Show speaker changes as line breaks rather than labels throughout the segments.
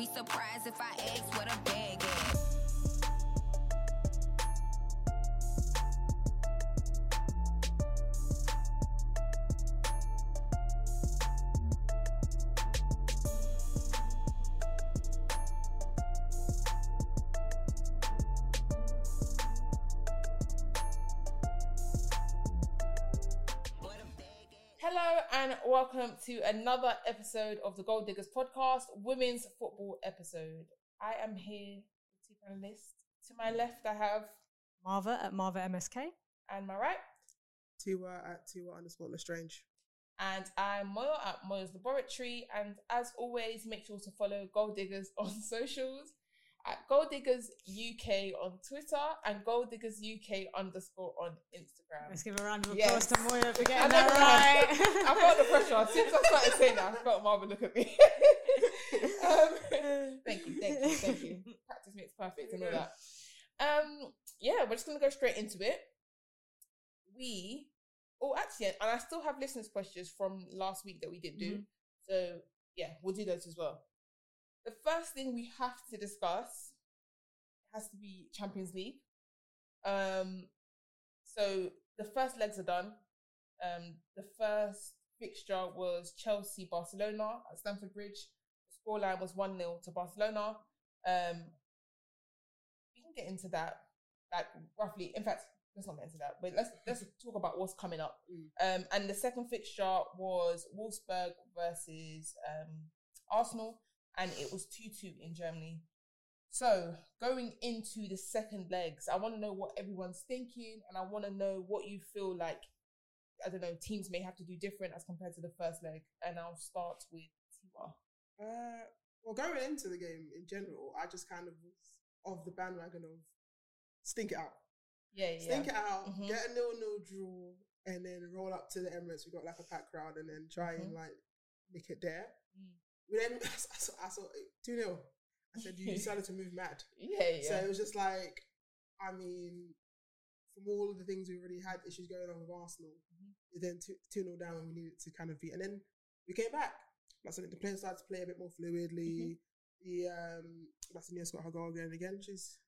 Be surprised if I ask what a bag
Hello and welcome to another episode of the Gold Diggers podcast, women's football episode. I am here with two panelists. To my left, I have,
Marva at Marva MSK.
and my right,
Tiwa at Tiwa underscore Lestrange.
and I'm Moyo at Moyo's Laboratory. And as always, make sure to follow Gold Diggers on socials at Gold Diggers UK on Twitter and Gold Diggers UK underscore on Instagram.
Let's give a round of
Yes.
applause to Moya for getting that
right? I felt the pressure. Since I started saying that, I felt Marvin look at me. um, thank you, thank you, thank you. Practice makes perfect and all that. Um, yeah, we're just gonna go straight into it. We, oh, actually, and I still have listeners' questions from last week that we didn't do. So yeah, we'll do those as well. The first thing we have to discuss has to be Champions League. Um, so the first legs are done. Um, the first fixture was Chelsea Barcelona at Stamford Bridge. The scoreline was 1 0 to Barcelona. Um, we can get into that, like roughly. In fact, let's not get into that, but let's let's talk about what's coming up. Um, and the second fixture was Wolfsburg versus um, Arsenal, and it was 2 2 in Germany. So, going into the second legs, I want to know what everyone's thinking, and I want to know what you feel like. I don't know, teams may have to do different as compared to the first leg. And I'll start with Tiwa.
Uh, well, going into the game in general, I just kind of was of the bandwagon of stink it out.
Yeah, yeah.
Stink it out,
Mhm.
get a nil nil draw, and then roll up to the Emirates. We got like a packed crowd, and then try and
Mhm.
like nick it there.
Mm.
We then I saw, I saw two 0 I said you decided to move mad.
Yeah, yeah.
So it was just like, I mean, from all of the things we already had issues going on with Arsenal,
Mhm.
we then 2 0 down when we needed to kind of beat. And then we came back. Like, so the players started to play a bit more fluidly. The um, Bassinia Scott Hagar again. Again, she's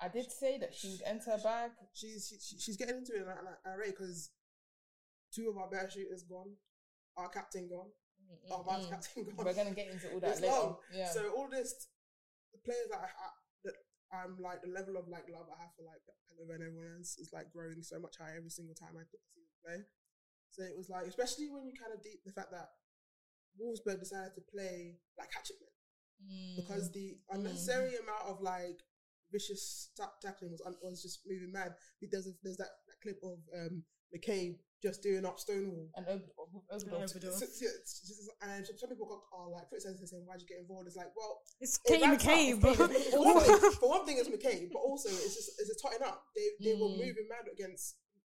I did say that she would enter bag.
she's she, she's getting into it, and I, and I, I rate because two of our better shooters gone, our captain gone,
Mm, mm,
vice
mm.
captain gone.
We're gonna get into all that
It's
later.
long.
Yeah.
So all this, the players that I, I that I'm like the level of like love I have for like Pelova and everyone else is like growing so much higher every single time I see them play. So it was like, especially when you kind of deep the fact that Wolfsburg decided to play like hatchet men
Mm,
because the unnecessary amount of like vicious tackling was un- was just moving mad. There's a, there's that, that clip of um McCabe just doing up Stonewall
and over, overdose.
Overdose.
so, so it's just- and some people got, are like criticizing and saying, "Why'd you get involved?" It's like, well,
It's
it
Katie
backs up.
McCabe.
for, one thing, for one thing, it's McCabe, but also it's just it's a totting up. They they were
Mm.
moving mad against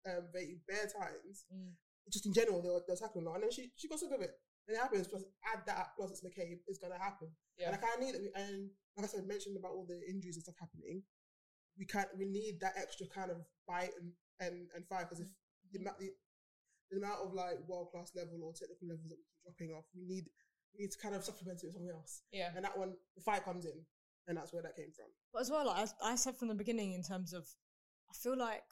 um Beattie bare times.
Mm.
Just in general, they were, they were tackling a lot, and then she she got sick of it. And it happens. Plus, add that plus it's McCabe, it's gonna happen.
Yeah.
And I kind of need it. And like I said, mentioned about all the injuries and stuff happening. We can't. We need that extra kind of bite and and, and fire because if the, amount- the the amount of like world class level or technical levels that we keep dropping off, we need we need to kind of supplement it with something else.
Yeah.
And that one, the fight comes in, and that's where that came from.
But as well, like I, I said from the beginning, in terms of, I feel like,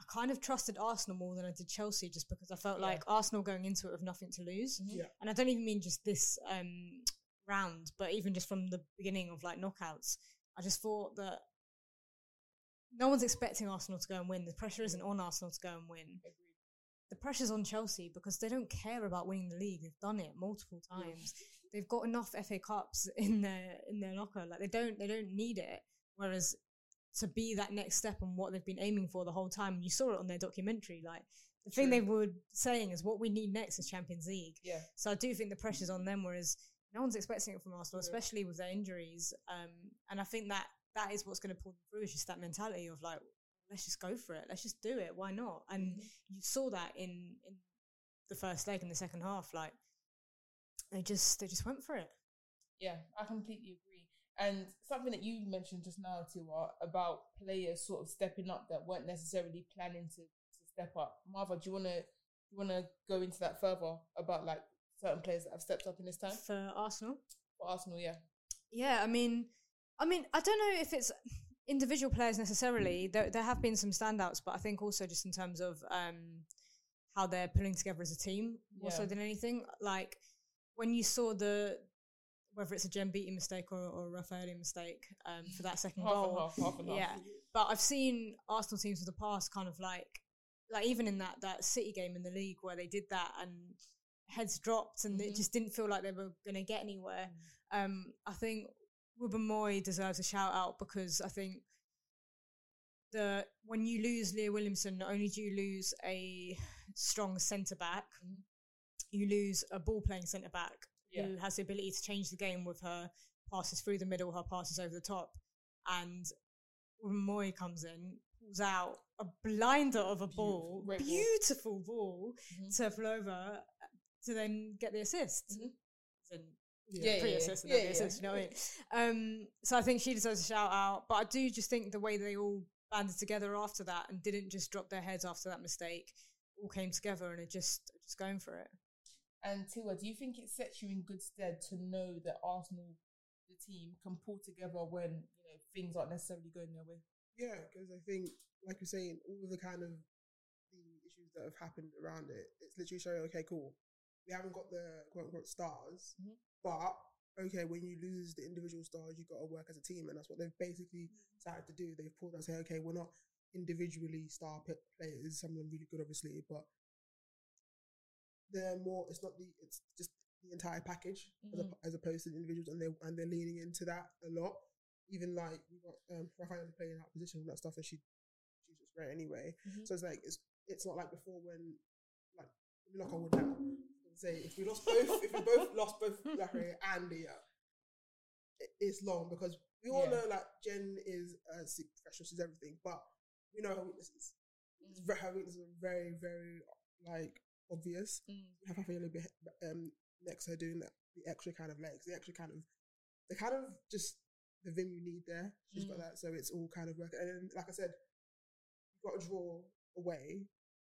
I I kind of trusted Arsenal more than I did Chelsea, just because I felt
Yeah.
like Arsenal going into it with nothing to lose,
Yeah.
and I don't even mean just this um, round, but even just from the beginning of like knockouts, I just thought that no one's expecting Arsenal to go and win. The pressure isn't on Arsenal to go and win. The pressure's on Chelsea because they don't care about winning the league. They've done it multiple times. They've got enough FA Cups in their in their locker. Like they don't they don't need it. Whereas to be that next step and what they've been aiming for the whole time, And you saw it on their documentary. Like the thing they were saying is what we need next is Champions League.
Yeah.
So I do think the pressure's on them, whereas no one's expecting it from Arsenal,
Yeah.
especially with their injuries. Um, and I think that that is what's going to pull them through is just that mentality of like, let's just go for it, let's just do it, why not? And mm-hmm. you saw that in in the first leg in the second half, like they just they just went for it.
Yeah, I completely agree. And something that you mentioned just now, Tiwa, about players sort of stepping up that weren't necessarily planning to, to step up. Marva, do you wanna do you wanna go into that further about like certain players that have stepped up in this time
For Arsenal,
for Arsenal? Yeah,
Yeah, I mean, I mean, I don't know if it's individual players necessarily. There, there have been some standouts, but I think also just in terms of um, how they're pulling together as a team, more so than anything. Like when you saw the whether it's a Jen Beattie mistake or, or a Rafaelle mistake um, for that second
half
goal.
half, half and half.
Yeah, but I've seen Arsenal teams of the past kind of like, like even in that that City game in the league where they did that and heads dropped and it
Mhm.
just didn't feel like they were going to get anywhere. Um, I think Wubben-Moy deserves a shout out because I think the when you lose Leah Williamson, not only do you lose a strong centre back, you lose a ball playing centre back
Yeah.
who has the ability to change the game with her passes through the middle, her passes over the top, and when Moy comes in, pulls out a blinder of a ball,
ball.
beautiful ball
Mhm.
to Flova to then get the assist.
Mhm.
As in,
Yeah, yeah, yeah.
pre-assist, and
Yeah, yeah.
you know what I mean? Um, so I think she deserves a shout out. But I do just think the way they all banded together after that and didn't just drop their heads after that mistake, all came together and it just just going for it.
And Tiwa, do you think it sets you in good stead to know that Arsenal, the team, can pull together when you know things aren't necessarily going their way?
Yeah, because I think, like you're saying, all of the kind of the issues that have happened around it, it's literally showing, okay, cool, we haven't got the quote unquote stars,
Mhm.
but okay, when you lose the individual stars, you got to work as a team, and that's what they've basically started to do. They've pulled out and say, okay, we're not individually star players, some of them really good, obviously, but they're more. It's not the. It's just the entire package as,
Mhm.
a, as opposed to the individuals, and they and they're leaning into that a lot. Even like we got um, Rafaelle playing that position and that stuff, and she she's just great anyway.
Mhm.
So it's like it's it's not like before when like knock on wood now. Say if we lost both, if we both lost both Zachary and Leah, it, it's long because we all
Yeah.
know like Jen is a professional, she's everything, but we know her weaknesses. It's
Mm.
very, her weaknesses are very, very like obvious.
Mm.
Have Rafaelle be- um, next to her doing that, the extra kind of legs, the extra kind of, the kind of just the vim you need there. She's got
Mm.
that, so it's all kind of working. And then, like I said, you've got to draw away,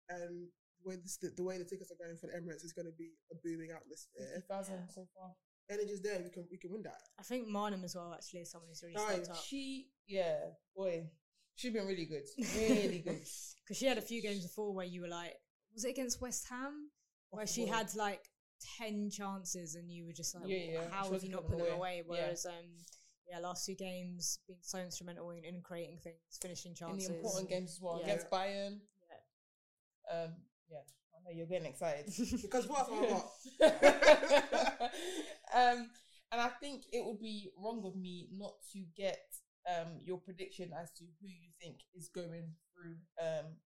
and the way the, the way the tickets are going for the Emirates is going to be a booming atmosphere.
Fifty thousand so far.
Energy's there, we can we can win that.
I think Maanum as well actually is someone who's really
Oh,
stepped up.
She, yeah, boy, she's been really good, really good.
Because she had a few games before where you were like, was it against West Ham? Where
Off the
she
ball.
had like 10 chances and you were just like,
Yeah, yeah,
how
she
have
wasn't
you not put
them
them
away.
away?
Yeah.
Whereas, um, yeah, last few games being so instrumental in, in creating things, finishing chances.
in the important games as well
Yeah.
against Bayern.
Yeah.
Um, yeah, I know you're getting excited.
Because what else have I got?
um, and I think it would be wrong of me not to get um your prediction as to who you think is going through um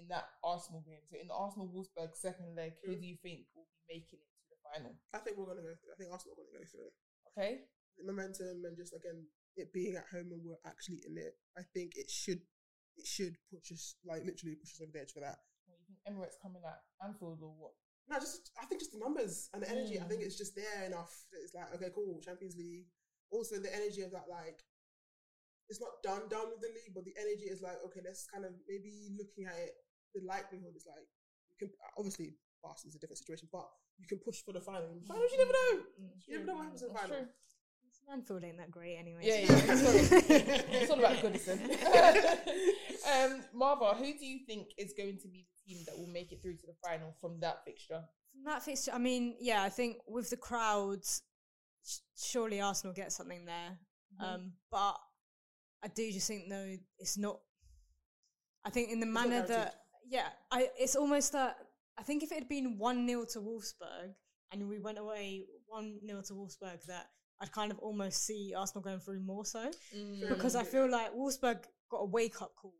in that Arsenal game. So in the Arsenal Wolfsburg second leg, who
Mm.
do you think will be making it to the final?
I think we're gonna go. I think Arsenal are gonna go through.
Okay.
The momentum and just again it being at home and we're actually in it. I think it should it should push us like literally push us over the edge for that.
Well, you think Emirates coming at Anfield or what?
No, just I think just the numbers and the energy. I think
Mm.
it's just there enough. that It's like okay, cool, Champions League. Also, the energy of that like it's not done done with the league, but the energy is like okay, let's kind of maybe looking at it. The likelihood is like you can obviously Barca is a different situation, but you can push for the final. Finals, you never know.
Mm,
You never know what happens in the final.
true.
Manfield ain't that great anyway.
Yeah, yeah. It's all, about Goodison. um, Marva, who do you think is going to be the team that will make it through to the final from that fixture?
From that fixture, I mean, yeah, I think with the crowds, sh- surely Arsenal get something there.
Mm-hmm.
Um, but I do just think though it's not. I think in the
not
manner that yeah, I it's almost that I think if it had been one 0 to Wolfsburg and we went away one 0 to Wolfsburg, that I'd kind of almost see Arsenal going through more so
Mm.
because I feel like Wolfsburg got a wake up call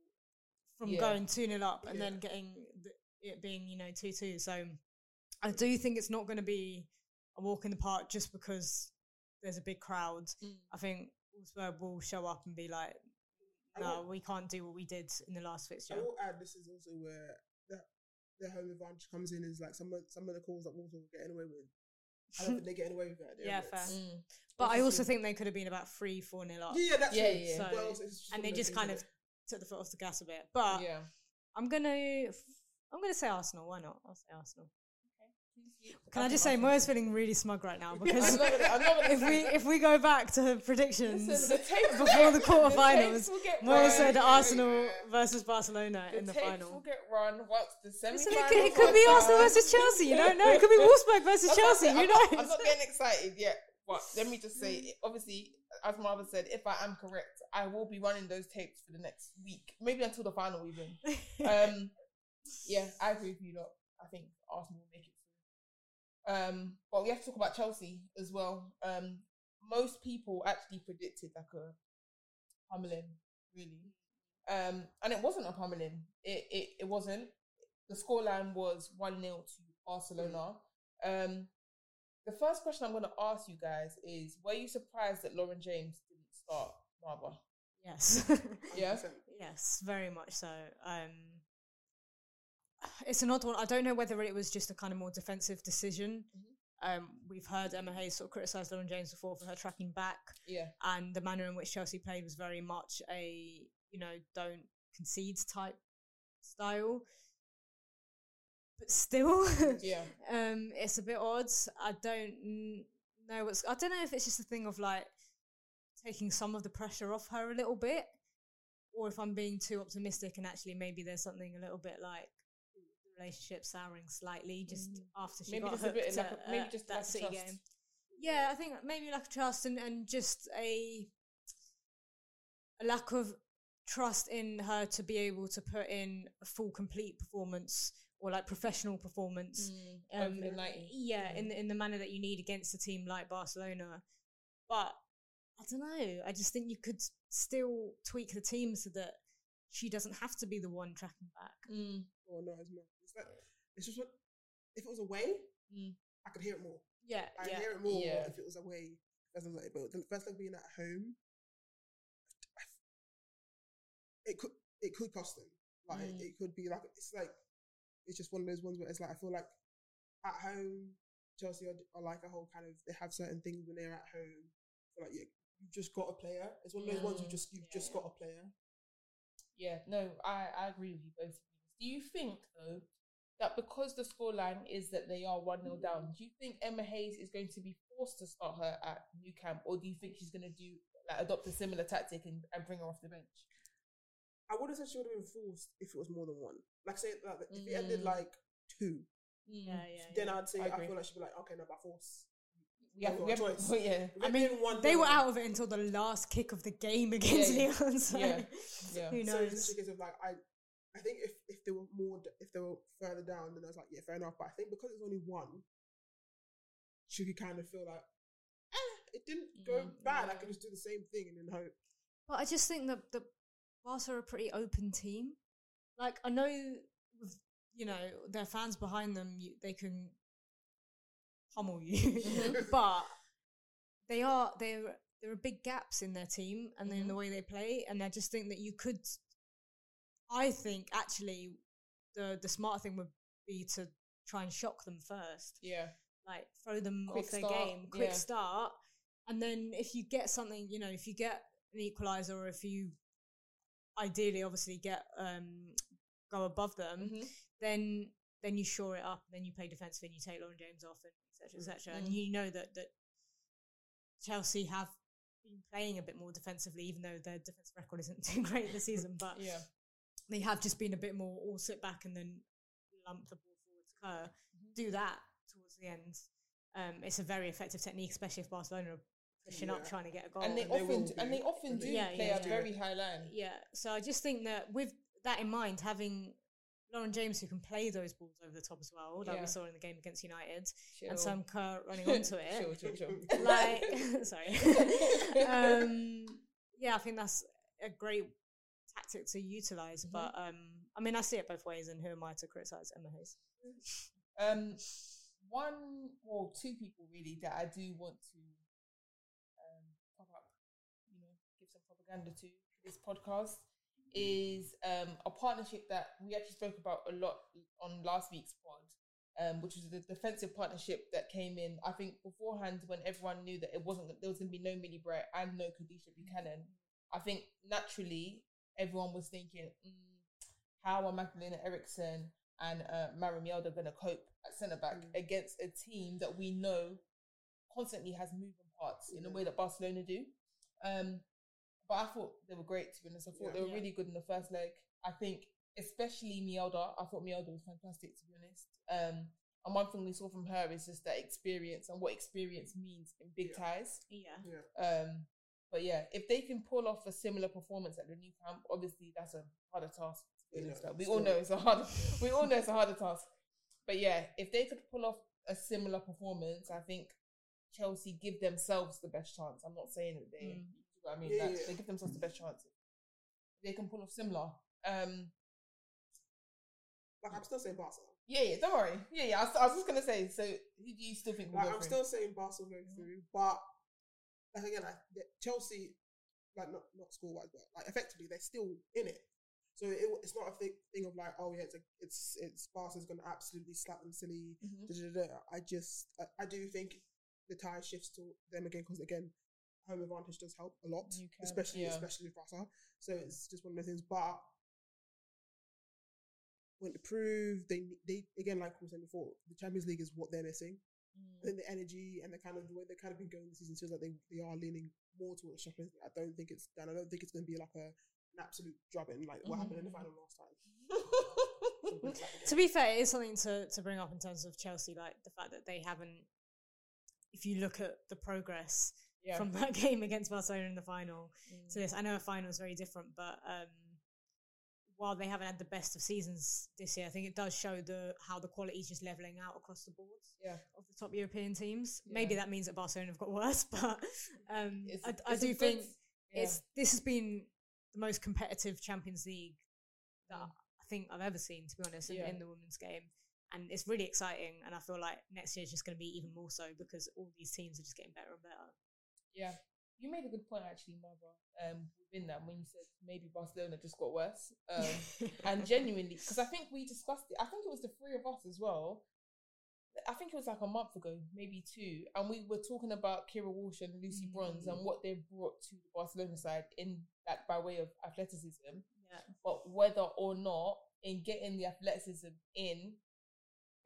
from
Yeah.
going 2 0 up and
Yeah.
then getting the, it being, you know, 2 2. So I do think it's not going to be a walk in the park just because there's a big crowd.
Mm.
I think Wolfsburg will show up and be like, no, we can't do what we did in the last fixture.
I will add this is also where the the home advantage comes in is like some of some of the calls that Wolves were getting away with. I don't think they're getting away with it.
Yeah, fair.
Mm.
But I also think they could have been about 3 4 nil up.
Yeah, yeah, that's
Yeah,
true.
yeah.
So-
Well,
and they just kind
that-
of took the foot off the gas a bit. But
yeah.
I'm going to. I'm going to say Arsenal. Why not? I'll say Arsenal. Can I, just say Mo's feeling really smug right now because
not gonna- not
if we if we go back to her predictions
Listen, the
before the quarterfinals,
tapes will get run.
said Arsenal
yeah.
versus Barcelona
The
in the final.
will get run once the semi
Listen, it could, it could be Arsenal versus Chelsea. You don't know. It could be Wolfsburg versus Chelsea.
I'm
Who.
I'm not. I'm not getting excited yet, but let me just say, obviously, as Marva said, if I am correct, I will be running those tapes for the next week, maybe until the final even. Um, yeah, I agree with you. Lot. I think Arsenal will make it. Um, but we have to talk about Chelsea as well. Um, most people actually predicted like a pummeling, really, um, and it wasn't a pummeling. It it, it wasn't. The scoreline was one 0 to Barcelona. Um, the first question I'm going to ask you guys is: Were you surprised that Lauren James didn't start Marva?
yes,
Yeah.
yes, very much so. Um, it's an odd one. I don't know whether it was just a kind of more defensive decision. Um, we've heard Emma Hayes sort of criticise Lauren James before for her tracking back.
Yeah.
and the manner in which Chelsea played was very much a you know don't concede type style. But still,
Yeah.
um, it's a bit odd. I don't know what's. I don't know if it's just a thing of like taking some of the pressure off her a little bit, or if I'm being too optimistic and actually maybe there's something a little bit like relationship souring slightly just after she
Maybe
got
just a bit
hooked
like
at,
a- maybe
uh,
just
that
like a
City
trust.
game. Yeah, I think maybe lack of trust and, and just a a lack of trust in her to be able to put in a full complete performance or like professional performance
Mm, over the 90.
yeah in the, in the manner that you need against a team like Barcelona but I don't know I just think you could still tweak the team so that she doesn't have to be the one tracking back
Mm.
Oh no, it's not. It's like it's just what if it was away,
Mm.
I could hear it more.
yeah
I
yeah
hear it more
Yeah.
if it was away. First leg, but the first leg being at home, it could it could cost them. Like
Mm.
it could be like it's like it's just one of those ones where it's like I feel like at home Chelsea are, are like a whole kind of they have certain things when they're at home. So like yeah, you've just got a player. It's one of those ones you
Mm.
just you've
Yeah,
just
yeah.
got a player.
Yeah, no, I, I agree with you both. Do you think though that because the scoreline is that they are one 0 down, do you think Emma Hayes is going to be forced to start her at Nou Camp, or do you think she's going to do like adopt a similar tactic and, and bring her off the bench?
I would have said she would have been forced if it was more than one. Like say like if it ended
Mm.
like two,
yeah yeah,
then
yeah.
I'd say
I
I, feel like she'd be like, okay, no, by force.
We have, we have,
choice.
yeah,
I mean,
one
they were out of it until the last kick of the game against
yeah.
Lyon. So
Yeah, yeah.
who
So it's
knows?
just a case of like I, I think if if they were more if they were further down, then I was like, yeah, fair enough. But I think because it's only one, she could kind of feel like, eh, it didn't go bad. I could just do the same thing and then hope.
But I just think that the Barca are a pretty open team. Like I know, with you know their fans behind them, you, they can pummel you, but they are they're there are big gaps in their team and in the way they play, and I just think that you could. I think actually, the the smart thing would be to try and shock them first
yeah,
like throw them
Quick
off their
start,
game, quick
yeah.
start, and then if you get something, you know, if you get an equalizer, or if you ideally, obviously, get um go above them,
Mhm.
then then you shore it up, then you play defensive, and you take Lauren James off, and etc. etc.
Mm.
And you know that that Chelsea have been playing a bit more defensively, even though their defense record isn't too great this season. But
Yeah.
they have just been a bit more all sit back and then lump the ball forward to Kerr.
Mm-hmm.
Do that towards the end. Um, it's a very effective technique, especially if Barcelona are pushing up trying to get a goal.
and they
and
often
will
do, and they often do
Yeah,
play
yeah,
a
yeah.
very high line.
yeah, so I just think that with that in mind, having Lauren James who can play those balls over the top as well, like
Yeah.
we saw in the game against United,
Chill.
and Sam Kerr running onto it,
chill, chill.
like sorry um yeah i think that's a great tactic to utilize
Mm-hmm.
but um i mean i see it both ways and who am i to criticize emma hayes
Um, one or two people really that I do want to um pop up, you know, give some propaganda to this podcast is um a partnership that we actually spoke about a lot on last week's pod. Um, which was the defensive partnership that came in. I think beforehand, when everyone knew that it wasn't there was going to be no Millie Bright and no Kadeisha Buchanan, I think naturally everyone was thinking, mm, how are Magdalena Eriksson and uh, Maren Mjelde going to cope at centre back against a team that we know constantly has moving parts in the way that Barcelona do? Um, but I thought they were great, to be honest. I thought
Yeah.
they were
Yeah.
really good in the first leg. I think, especially Mjelde, I thought Mjelde was fantastic, to be honest. Um, and one thing we saw from her is just that experience and what experience means in big ties.
yeah
Yeah.
Um, but yeah, if they can pull off a similar performance at the Nou Camp, obviously that's a harder task. To be
Yeah,
honest. Like, we all know it's a harder. we all know it's a harder task. But yeah, if they could pull off a similar performance, I think Chelsea give themselves the best chance. I'm not saying that they.
Mm.
You know what I mean,
Yeah,
like,
yeah.
they give themselves the best chance. They can pull off similar. Um,
Like I'm still saying Barca.
yeah, yeah. Don't worry. Yeah, yeah. I was, I was just gonna say. So, who do you still think
Like I'm
through?
still saying Barca going through, but like again, like Chelsea, like not not score wise, but like effectively they're still in it. So it, it's not a thing, thing of like, oh yeah, it's a, it's it's Barca's going to absolutely slap them silly.
Mhm.
da, da, da. I just I, I do think the tide shifts to them again because again, home advantage does help a lot, especially
yeah.
especially with Barca. So it's just one of the things. But when to prove they they again like we were saying before, the Champions League is what they're missing.
Mm.
Think the energy and the kind of the way they've kind of been going this season feels like they, they are leaning more towards Champions League. I don't think it's done. I don't think it's going to be like a an absolute drubbing like what happened in the
Mhm.
final last time. Like
to be fair it is something to, to bring up in terms of chelsea like the fact that they haven't if you look at the progress
yeah.
from that game against barcelona in the final
Mm.
to this. I know a final is very different, but um, while they haven't had the best of seasons this year, I think it does show the how the quality is just leveling out across the board
yeah.
of the top European teams.
Yeah.
Maybe that means that Barcelona have got worse, but um,
It's-
I, I
it's a
do think
yeah.
it's this has been the most competitive Champions League that
Mm.
I think I've ever seen, to be honest, in, in the women's game. And it's really exciting, and I feel like next year is just going to be even more so because all these teams are just getting better and better.
Yeah, you made a good point actually, Mother. Um, within that, when you said maybe Barcelona just got worse, um, and genuinely, because I think we discussed it. I think it was the three of us as well. I think it was like a month ago, maybe two, and we were talking about Keira Walsh and Lucy Bronze and what they brought to the Barcelona side in like by way of athleticism,
yeah.
but whether or not in getting the athleticism in.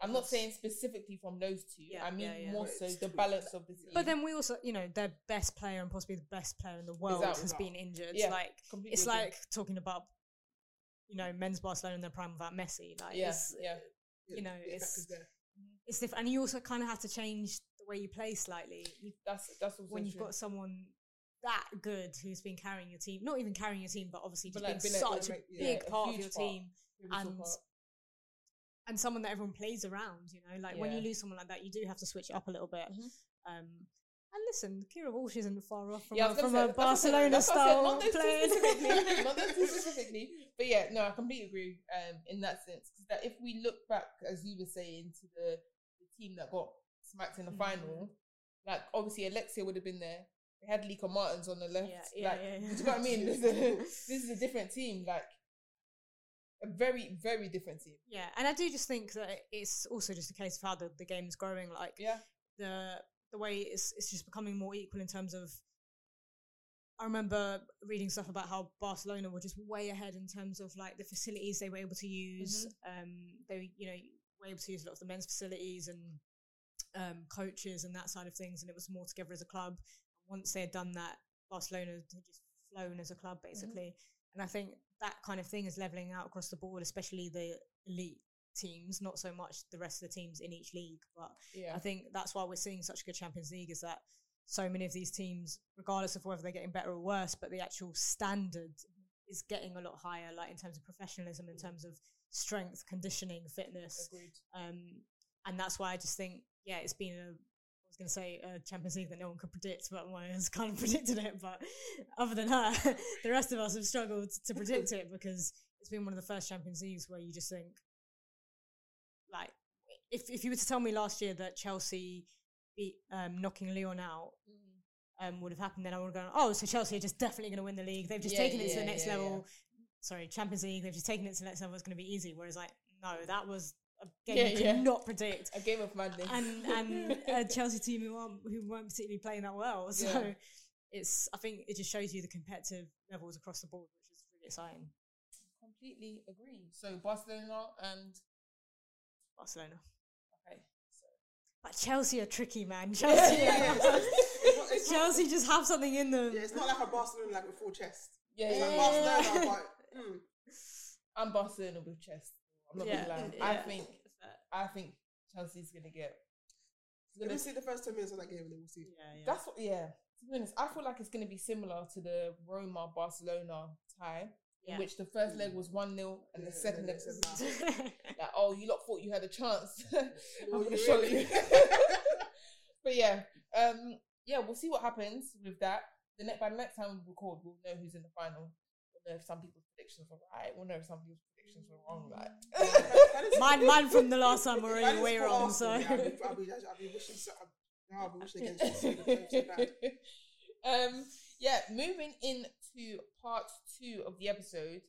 I'm not saying specifically from those two.
Yeah,
I mean
yeah, yeah.
more so the balance of the team.
But then we also, you know, their best player and possibly the best player in the world
out.
has been injured.
Yeah,
like
completely
it's
agree.
like talking about, you know, men's Barcelona in their prime without Messi. Like,
yeah,
it's,
yeah.
you know, it's-
is mm-hmm.
it's different, and you also kind of have to change the way you play slightly You-
That's that's
when you've
true.
got someone that good who's been carrying your team. Not even carrying your team, but obviously
But
just
like
being
been
such a
like, yeah,
big
a
part of your
part.
team. And
part.
And someone that everyone plays around. You know, like when you lose someone like that, you do have to switch it up a little bit.
Mhm.
Um, and listen, Keira Walsh isn't far off from
Yeah,
a, from
say-
a
that's what I said,
Barcelona
that's what I said,
style
Not those
player.
specifically, not those two specifically. But yeah, no, I completely agree. Um, in that sense, 'Cause that if we look back, as you were saying, to the, the team that got smacked in the
Mhm.
final, like obviously Alexia would have been there. They had Lieke Martens on the left.
Yeah, yeah,
like,
yeah,
Do
yeah.
you know what I mean? This is, a, this is a different team. Like a very, very different team.
Yeah, and I do just think that it's also just a case of how the, the is growing. Like
Yeah.
the the way it's it's just becoming more equal in terms of. I remember reading stuff about how Barcelona were just way ahead in terms of like the facilities they were able to use. Um, they you know were able to use a lot of the men's facilities and um, coaches and that side of things, and it was more together as a club. Once they had done that, Barcelona had just flown as a club, basically. And I think that kind of thing is leveling out across the board, especially the elite teams, not so much the rest of the teams in each league. But
Yeah.
I think that's why we're seeing such a good Champions League is that so many of these teams, regardless of whether they're getting better or worse, but the actual standard is getting a lot higher, like in terms of professionalism, in terms of strength, conditioning, fitness.
Agreed.
Um, and that's why I just think, yeah, it's been a, was going to say a Champions League that no one could predict, but Moya has kind of predicted it. But other than her, the rest of us have struggled to predict it because it's been one of the first Champions Leagues where you just think, like, if, if you were to tell me last year that Chelsea beat um, knocking Lyon out, um, would have happened, then I would have gone, oh, so Chelsea are just definitely going to win the league. They've just
Yeah,
taken it to the next
yeah,
level. Sorry, Champions League. They've just taken it to the next level. It's going to be easy. Whereas, like, no, that was a game
Yeah,
you could
yeah.
not predict.
A game of madness.
And and a Chelsea team who aren't who weren't particularly playing that well. So
Yeah.
it's I think it just shows you the competitive levels across the board, which is really exciting.
completely agree. So Barcelona and
Barcelona.
okay. So
But Chelsea are tricky, man. Chelsea,
yeah, yeah. It's not- it's not-
Chelsea just have something in them.
Yeah, it's not like a Barcelona like with full chest.
yeah,
It's
yeah,
like
yeah.
Barcelona, but mm,
I'm Barcelona with chest. I'm not
Yeah,
gonna lie. I think I think Chelsea's gonna get. it's
let
gonna-
me see the first ten minutes of that game, and then we'll see.
Yeah, yeah.
That's what. Yeah. To be honest, I feel like it's gonna be similar to the Roma Barcelona tie,
Yeah.
in which the first leg was one 0 and the
Yeah,
second leg
and
was
then
like, oh, you lot thought you had a chance. I'm gonna
you
show you. but yeah, um, yeah, we'll see what happens with that. The next by the next time we record, we'll know who's in the final. We'll know if some people's predictions are right. We'll know if some people's predictions were wrong. Like,
mine, mine from the last time were
If
already way wrong. So
yeah, I'll be, I'll be, I'll be wishing. So, I'll, I'll be wishing against Chelsea so, so bad.
um, yeah, moving into part two of the episode,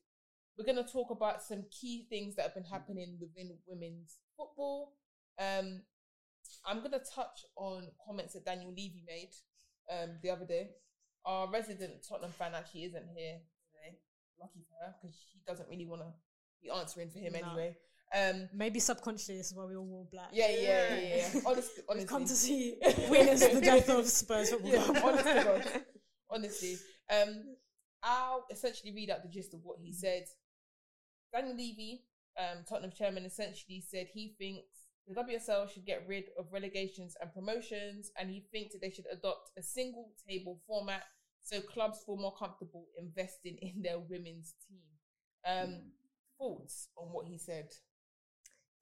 we're going to talk about some key things that have been happening within women's football. Um, I'm going to touch on comments that Daniel Levy made um, the other day. Our resident Tottenham fan actually isn't here today. Lucky for her because she doesn't really want to be answering for him
No.
anyway. Um,
maybe subconsciously this is why we all wore black.
yeah, yeah, yeah, yeah. Honestly, honestly.
We've come to see witness the death of Spurs football
Yeah,
club.
honest God. honestly. Um, I'll essentially read out the gist of what he said. Daniel Levy, um, Tottenham chairman, essentially said he thinks the WSL should get rid of relegations and promotions, and he thinks that they should adopt a single table format so clubs feel more comfortable investing in their women's team. Um, thoughts on what he said?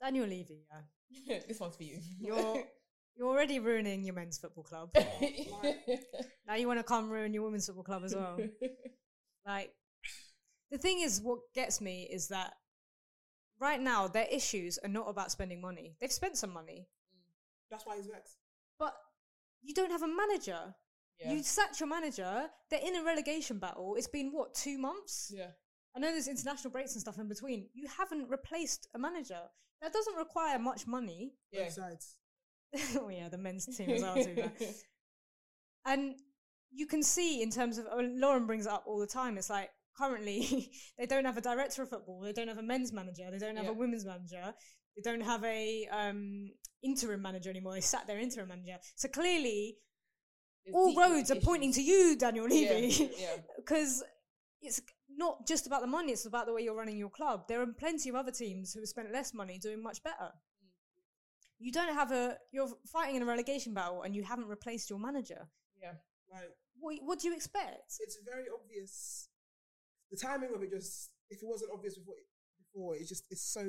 Daniel Levy, yeah.
this one's for you.
You're you're already ruining your men's football club. now you want to come ruin your women's football club as well. Like the thing is, what gets me is that right now their issues are not about spending money. They've spent some money, mm.
That's why he's vexed.
but you don't have a manager.
yeah.
You sacked your manager. They're in a relegation battle. It's been what two months?
yeah.
I know there's international breaks and stuff in between. You haven't replaced a manager. That doesn't require much money.
Yeah.
Both sides.
oh yeah, the men's team as well too. yeah. And you can see in terms of oh, Lauren brings it up all the time. It's like currently they don't have a director of football, they don't have a men's manager, they don't have
Yeah.
a women's manager, they don't have a um, interim manager anymore. They sat their interim manager. So clearly,
There's
all
deeper
roads are pointing to you, Daniel
Yeah,
Levy,
yeah.
because it's not just about the money; it's about the way you're running your club. There are plenty of other teams who have spent less money doing much better. You don't have a. You're fighting in a relegation battle, and you haven't replaced your manager.
Yeah.
Like
What, what do you expect?
it's very obvious. The timing of it just, if it wasn't obvious before, before it's just it's so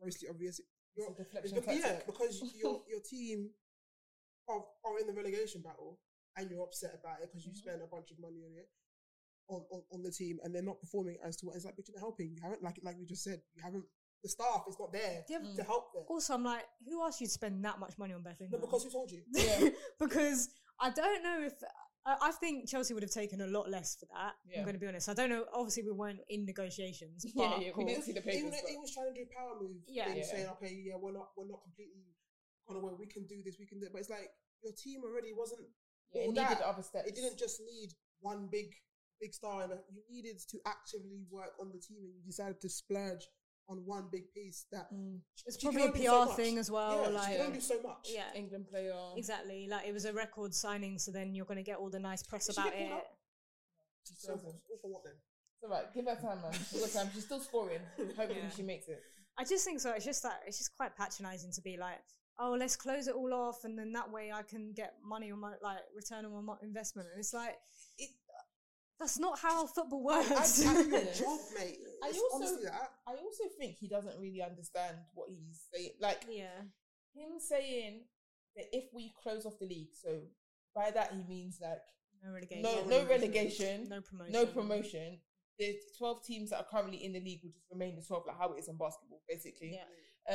grossly obvious. You're,
a deflection
it's because, yeah, because your your team are, are in the relegation battle and you're upset about it because you
Mhm.
spent a bunch of money on it on, on, on the team and they're not performing as to what it's like. But you're not helping. You haven't like like we just said. You haven't. The staff is not there
Yeah,
to help them.
Also, I'm like, who asked you to spend that much money on Bethlehem?
No, because who told you?
Yeah.
because I don't know if I, I think Chelsea would have taken a lot less for that.
Yeah.
I'm going to be honest. I don't know. Obviously, we weren't in negotiations. But
Yeah, yeah, we
cool.
didn't see the
He
papers.
was,
but-
he was trying to do power move.
Yeah.
thing,
Yeah.
saying okay, yeah, we're not we're not completely on away. We can do this. We can do it. But it's like your team already wasn't.
Yeah, it
all
needed
that.
other steps.
It didn't just need one big big star, and you needed to actively work on the team, and you decided to splurge on one big piece that
Mm.
It's probably a
only do so
PR thing as well.
Yeah,
like,
she can only do so much.
yeah,
England player.
exactly. Like it was a record signing, so then you're going to get all the nice press
Did she
about
get
it.
up?
She's
So, all for what then?
It's alright. Give her time, man. She's got time. She's still scoring. Hopefully
Yeah.
she makes it.
I just think so. It's just that it's just quite patronising to be like, oh, let's close it all off, and then that way I can get money on my like return on my investment. And it's like, it, that's not how football works.
That's
I-
your
Yeah.
job, mate.
I
It's
also-
honestly that.
I also think he doesn't really understand what he's saying. Like
yeah,
him saying that if we close off the league, so by that he means like
no relegation,
no
No
no
relegation.
relegation,
no promotion,
no promotion. The twelve teams that are currently in the league will just remain the twelve, like how it is in basketball, basically.
Yeah,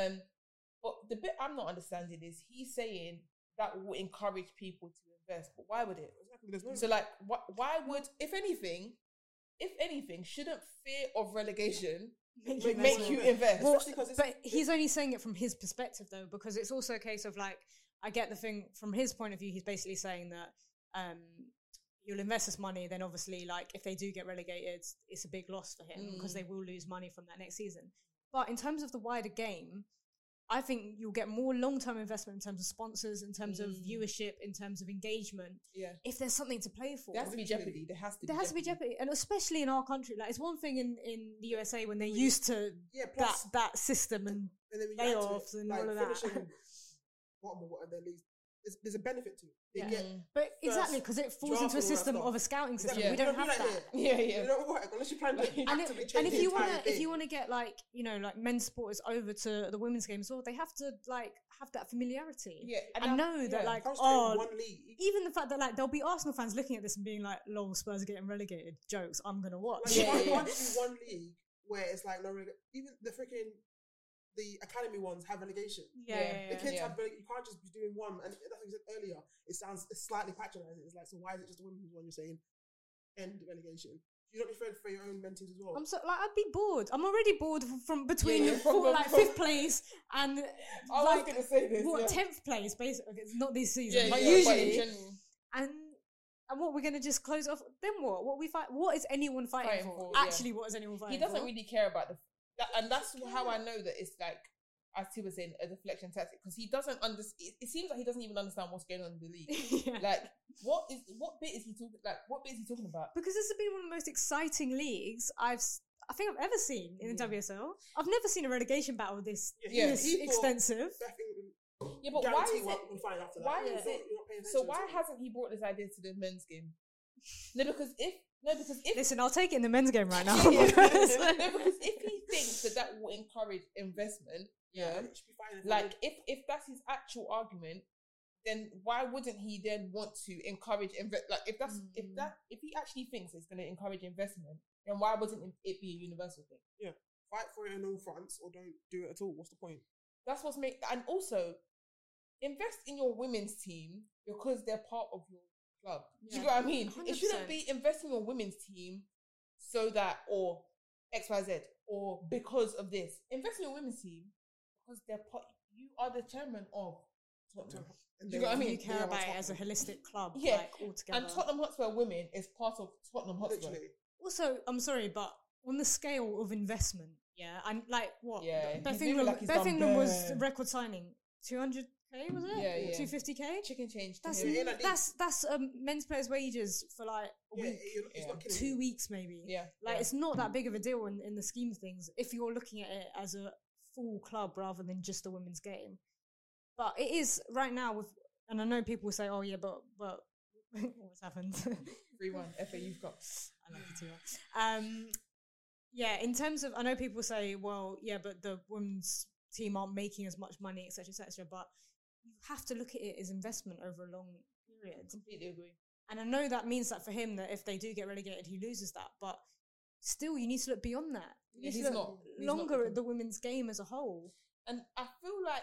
Um, but the bit I'm not understanding is he's saying that will encourage people to invest, but why would it?
Exactly. There's no.
So like, why, why would, if anything, if anything, shouldn't fear of relegation
Make
make,
you
make
invest
you invest?
Well,
it's-
but he's only saying it from his perspective though, because it's also a case of like, I get the thing from his point of view. He's basically saying that um, you'll invest this money, then obviously, like if they do get relegated, it's a big loss for him because
Mm.
they will lose money from that next season. But in terms of the wider game, I think you'll get more long term investment in terms of sponsors, in terms of
Mm.
viewership, in terms of engagement.
yeah,
If there's something to play for,
there has to be jeopardy. There has to.
there
be
has to be jeopardy, and especially in our country, like it's one thing in, in the USA when they're used to
yeah,
that
plus,
that system and
and then
playoffs and
like,
all of that.
finishing of what their leagues, there's, there's a benefit to it. They
Yeah.
get
Mm.
But exactly because it falls into a
and all that
system of a scouting system.
Exactly.
We don't
don't
have
do
that.
that here.
Yeah, yeah.
You don't work unless you plan to
And, it, and if
the
you want
entire
to, if you want to get like you know like men's supporters over to the women's game as well, they have to like have that familiarity.
Yeah, and
and,
I-
know that like
Concentrate on
oh,
one league.
even the fact that like there'll be Arsenal fans looking at this and being like, "Lol, Spurs are getting relegated." Jokes. I'm gonna watch.
Like,
Yeah,
why,
yeah,
why do one league where it's like no, even the freaking the academy ones have relegation.
yeah,
Yeah.
yeah,
The kids
Yeah.
have releg- you can't just be doing one. And that's what you said earlier. It sounds it's slightly patronising. It's like so why is it just the women's one you're saying end relegation? You don't be fair for your own mentees as well.
I'm so like I'd be bored. I'm already bored from between
yeah, from
four-
the-
like fifth place and uh,
I was
like
gonna say this.
what
yeah.
tenth place basically. It's not this season,
Yeah,
but
yeah, but
usually.
general.
and and what we're gonna just close off? Then what? What we fight? What is anyone fighting,
Fighting
for?
for, yeah.
Actually, what is anyone fighting for?
he doesn't
for?
really care about the, that, and that's how I know that it's like, as he was saying, a deflection tactic because he doesn't understand. It, it seems like he doesn't even understand what's going on in the league.
Yeah.
Like, what is what bit is he talking? Like, what bit is he talking about?
because this has been one of the most exciting leagues I've s- I think I've ever seen in the
Yeah.
WSL. I've never seen a relegation battle this,
Yeah,
this
he
extensive.
Yeah, but why is it?
after that.
why
You're
is it-
you're not paying
So why hasn't he brought this idea to the men's game? No, because if no, because if
Listen, I'll take it in the men's game right now. Because-
no, because if he thinks that that will encourage investment, yeah,
It should be fine
like if if that's his actual argument, then why wouldn't he then want to encourage invest? Like if that's if
Mm.
that if he actually thinks it's going to encourage investment, then why wouldn't it be a universal thing?
Yeah, fight for it on all fronts or don't do it at all. What's the point?
That's what's make and also invest in your women's team because they're part of your club. Do you know what I mean? It
100%.
shouldn't be invest in your women's team so that or XYZ or because of this. Invest in your women's team because they're part you are the chairman of Tottenham. Do you know what I mean?
you care about it as a holistic club,
Yeah,
like altogether.
And Tottenham Hotspur women is part of Tottenham Hotspur.
Literally.
Also, I'm sorry, but on the scale of investment, yeah, and like what?
Yeah,
Beth England,
like
Beth England was record signing 200k, was it?
Yeah, yeah.
250k.
Chicken change.
That's
him.
Yeah, like
that's that's um, men's players' wages for like a
Yeah,
week,
you're, it's
Yeah.
not
two weeks maybe.
yeah,
Like
yeah.
it's not that big of a deal in, in the scheme of things if you're looking at it as a full club rather than just a women's game. But it is right now with, and I know people will say, "Oh yeah, but but what's happened?"
three one FA Youth Cup.
I love you too. Um, yeah, in terms of, I know people say, well, yeah, but the women's team aren't making as much money, etc., etc. But you have to look at it as investment over a long period.
Completely agree.
And I know that means that for him, that if they do get relegated, he loses that. But still, you need to look beyond that. You
Yeah,
need
he's
to look
not- not
longer
looking-
at the women's game as a whole.
And I feel like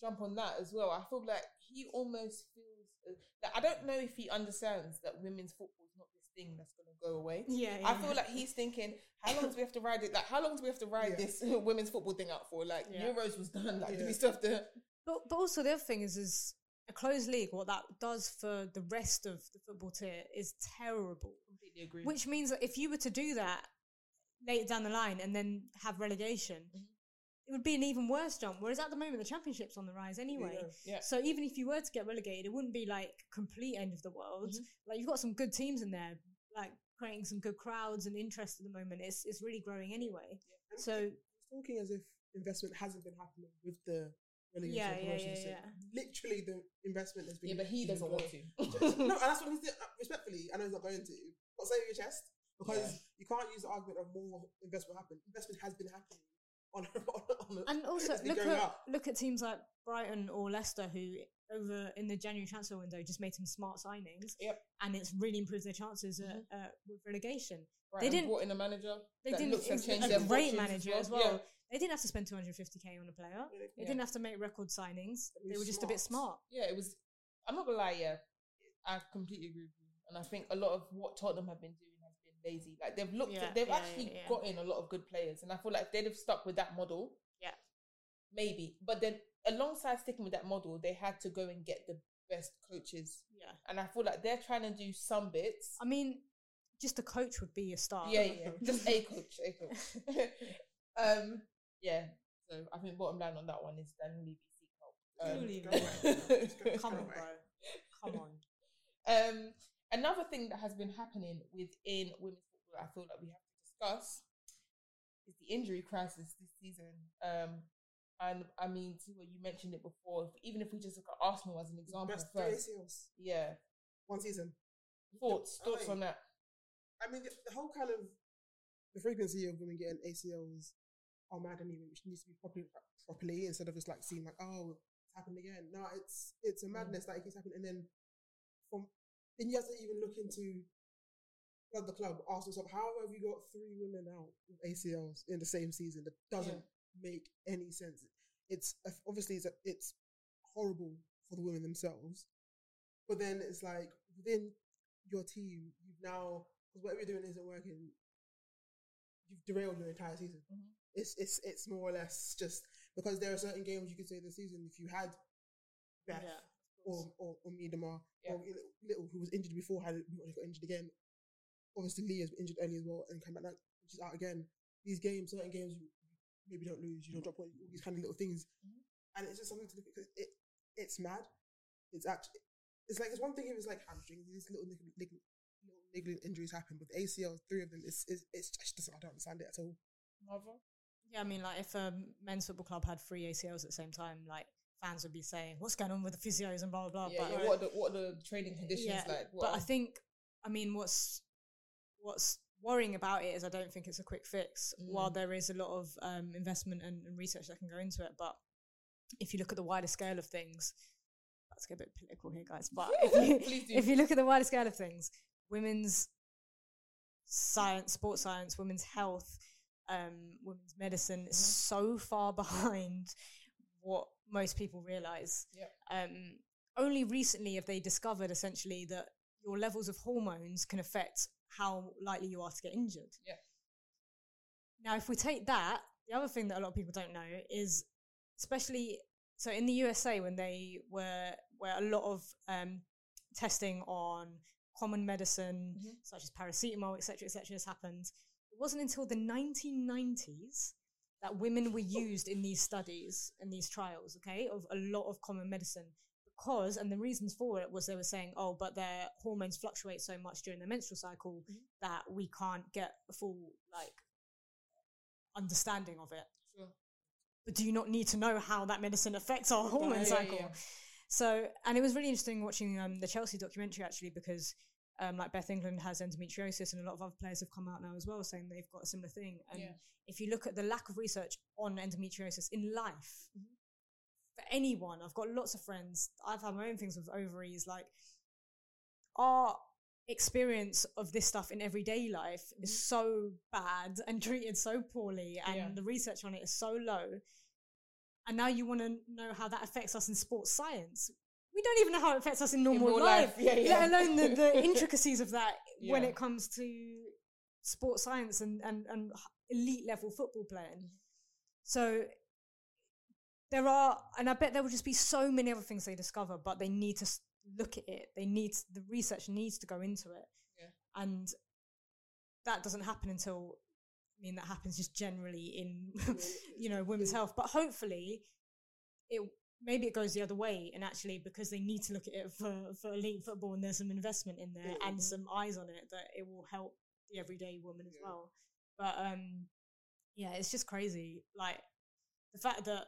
jump on that as well, I feel like he almost feels uh, that I don't know if he understands that women's football is not this thing that's going to go away.
Yeah,
I
yeah.
feel like he's thinking, how long do we have to ride it? Like, how long do we have to ride
Yeah.
this women's football thing out for? Like,
Yeah.
Euros was done. Like, do
Yeah.
we still have to?
But but also the other thing is is a closed league. What that does for the rest of the football tier is terrible.
Completely agree.
Which means that if you were to do that later down the line and then have relegation,
Mm-hmm.
It would be an even worse jump. Whereas at the moment the championship's on the rise anyway.
Yeah. Yeah.
So even if you were to get relegated, it wouldn't be like complete end of the world.
Mm-hmm.
Like you've got some good teams in there, like creating some good crowds and interest at the moment. It's it's really growing anyway. So
It's talking as if investment hasn't been happening with the relegation
Yeah,
and
yeah, yeah, yeah.
Literally, the investment has been.
Yeah, but he doesn't want to.
no, and that's what he's doing. Uh, Respectfully, I know he's not going to. But say your chest because
Yeah.
you can't use the argument of more investment happen. Investment has been happening on on, on
and also look at
up.
look at teams like Brighton or Leicester who over in the January transfer window just made some smart signings.
Yep.
And it's really improved their chances at, uh, with relegation.
Right,
they didn't
brought in a manager.
they didn't
looks
it
and changed
a
their
great manager as well.
Yeah.
They didn't have to spend 250k on a player. They
Yeah.
didn't have to make record signings. They were just a bit smart.
yeah, it was. I'm not gonna lie, yeah, I completely agree with you, and I think a lot of what Tottenham have been doing lazy. Like they've looked,
Yeah,
they've
yeah,
actually
yeah, yeah.
got in a lot of good players, and I feel like if they'd have stuck with that model,
Yeah.
maybe. But then alongside sticking with that model, they had to go and get the best coaches,
Yeah.
and I feel like they're trying to do some bits.
I mean, just a coach would be a start.
Yeah, yeah, just a coach, a coach. um, yeah. So I think bottom line on that one is Dan Levy seek help. Um,
Come on, bro. Come on.
Um, another thing that has been happening within women's football, I feel like we have to discuss, is the injury crisis this season. Um, and I mean, Tiwa, you mentioned it before. if- Even if we just look at Arsenal as an example
Best three
first,
ACLs
yeah.
one season.
Thoughts, thoughts
Aye.
on that?
I mean, the, the whole kind of the frequency of women getting ACLs are mad anyway, which needs to be properly properly instead of just like seeing like, oh, it's happened again. No, it's it's a madness that it keeps happening, and then from then you have to even look into club the club, ask yourself, how have you got three women out with ACLs in the same season? That doesn't make any sense. It's obviously it's it's horrible for the women themselves, but then it's like within your team, you've now because whatever you're doing isn't working. You've derailed your entire season.
Mm-hmm.
It's it's it's more or less just because there are certain games you could say this season. If you had Beth
Yeah,
or or, or Miedema
Yeah.
or Little, Little, who was injured before, had got injured again. Obviously, Lee has been injured early as well and came back, now, which is out again. These games, certain games, you maybe don't lose, you don't drop all these kind of little things,
Mm-hmm.
and it's just something to look at. 'cause It it's mad. It's actually it's like it's one thing if it's like hamstrings, these little niggling, niggling, little niggling injuries happen, but the ACL, three of them, it's it's, it's just I don't understand it at all.
Mother?
Yeah, I mean, like if a men's football club had three ACLs at the same time, like fans would be saying, "What's going on with the physios and blah blah blah."
Yeah,
but
yeah, what, are the, what are the training conditions like? What
but I think, I mean, what's what's worrying about it is I don't think it's a quick fix.
Mm.
While there is a lot of um, investment and, and research that can go into it, but if you look at the wider scale of things, let's get a bit political here, guys. But if you, if you look at the wider scale of things, women's science, sports science, women's health, um, women's medicine is so far behind what most people realize.
Yep.
Um, only recently have they discovered essentially that your levels of hormones can affect how likely you are to get injured.
Yeah.
Now, if we take that, the other thing that a lot of people don't know is, especially so in the USA when they were where a lot of um, testing on common medicine
Mm-hmm.
such as paracetamol, etc., etc., has happened. It wasn't until the 1990s that women were used in these studies and these trials, okay, of a lot of common medicine. Because, and the reasons for it was they were saying, oh, but their hormones fluctuate so much during their menstrual cycle that we can't get a full, like, understanding of it.
Sure.
But do you not need to know how that medicine affects our hormone
yeah,
cycle?
yeah.
So, and it was really interesting watching um, the Chelsea documentary actually because, um, like Beth England has endometriosis, and a lot of other players have come out now as well saying they've got a similar thing. And
Yeah.
if you look at the lack of research on endometriosis in life,
Mm-hmm.
for anyone, I've got lots of friends. I've had my own things with ovaries. Like our experience of this stuff in everyday life is so bad and treated so poorly, and
Mm-hmm. Yeah.
the research on it is so low. And now you want to know how that affects us in sports science. We don't even know how it affects us in normal
real
life,
life, yeah, yeah.
let alone the, the intricacies of that when it comes to sports science and, and, and elite level football playing. So there are, and I bet there will just be so many other things they discover, but they need to look at it. They need the research needs to go into it,
Yeah.
and that doesn't happen until. I mean, that happens just generally in, you know, women's health. But hopefully, it maybe it goes the other way, and actually, because they need to look at it for for elite football, and there's some investment in there and some eyes on it, that it will help the everyday woman as well. But um, yeah, it's just crazy. Like the fact that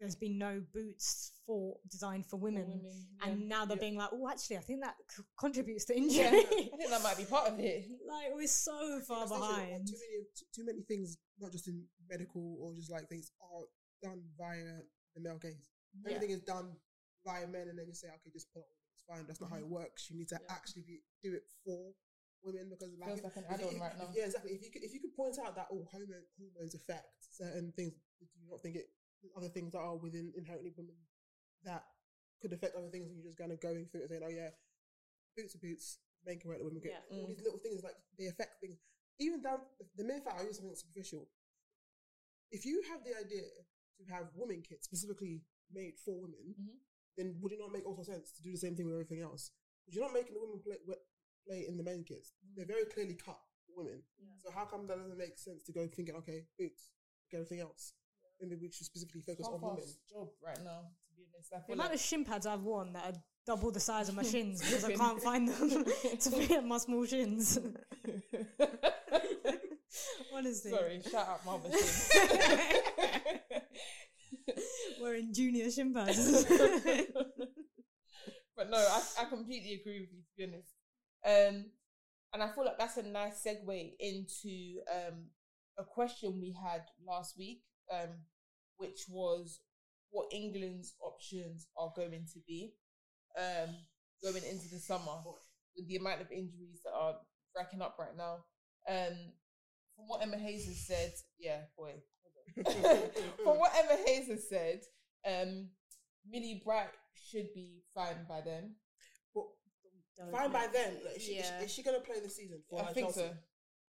there's been no boots for designed for women,
women,
and now they're
Yeah.
being like, oh, actually, I think that c- contributes to injury.
Yeah, I think that might be part of it.
like we're so far
That's the thing, like,
behind.
Too many, too many things, not just in medical or just like things, are done via the male gaze.
Yeah.
Everything is done via men, and then you say, okay, just put it on. It's fine. That's not how it mm-hmm. works. You need to
Yeah.
actually be, do it for women because like,
Feels like an
if
add-on
if-
right
if-
now.
Yeah, exactly. If you could, if you could point out that all oh, hormone, hormones affect certain things, do you not think it? Other things that are within inherently women that could affect other things, and you're just kind of going through it saying, oh yeah, boots are boots, men can wear it, women get
Yeah.
all these mm. little things like they affect things. Even down the mere fact I use something superficial. If you have the idea to have women kits specifically made for women,
Mhm.
then would it not make also sense to do the same thing with everything else? Because you're not making the women play play in the men kits. They're very clearly cut for women. So how come that doesn't make sense to go thinking, okay, boots, get everything else? Maybe we should specifically focus on women.
Job right now, to be honest. I
The
feel
amount
like
of shin pads I've worn that are double the size of my shins because I can't find them to fit my small shins. Honestly,
Sorry, shout out Marvin.
Wearing junior shin pads.
but no, I, I completely agree with you to be honest. Um, and I feel like that's a nice segue into um a question we had last week, um, which was what England's options are going to be, um, going into the summer with the amount of injuries that are racking up right now. Um, from what Emma Hayes has said, yeah, boy. hold on. from what Emma Hayes has said, um, Millie Bright should be fine by then.
But
Don't
fine by then. Like, is, she, is,
Yeah.
she, is she gonna play the season for
I
like,
think
Chelsea?
so.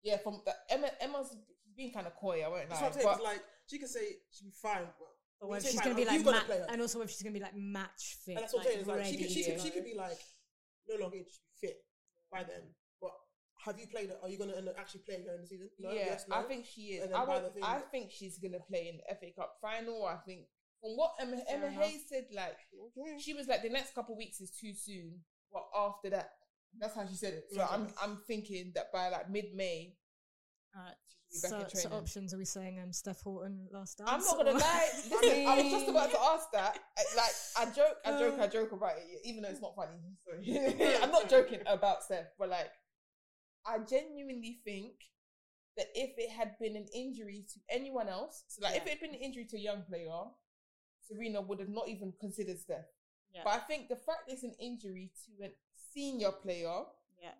Yeah, from the Emma, Emma's she's being kind of coy. I won't
That's
lie,
what I'm saying.
but
it's like she can say she'll be fine. Well,
But
when
whether she's
fine,
going to be
you've
like,
gotta
ma-
play her.
and also whether she's going to be like match fit,
And that's what I'm saying.
like,
It's like she could, she
to
could, she could be like no longer age, she could be fit by then. But have you played? Are you gonna end up actually playing her in the season? No,
yeah,
yes, no?
I think she is.
And then
I,
by
would,
the thing-
I think she's gonna play in the FA Cup final. I think from what Emma,
Fair
Emma
enough.
Hayes said, like
Okay.
she was like the next couple of weeks is too soon. But after that, that's how she said it. So
Okay.
I'm I'm thinking that by like mid May,
Alright,
she should be back
So, so options are we saying um, Steph Houghton last dance?
I'm not gonna lie. Listen, I was just about to ask that. I- Like, I joke, I joke, I joke about it, even though it's not funny. Sorry, I'm not joking about Steph, but like, I genuinely think that if it had been an injury to anyone else, so like if it had been an injury to a young player, Serena would have not even considered Steph.
Yeah.
But I think the fact it's an injury to a senior player,
yeah,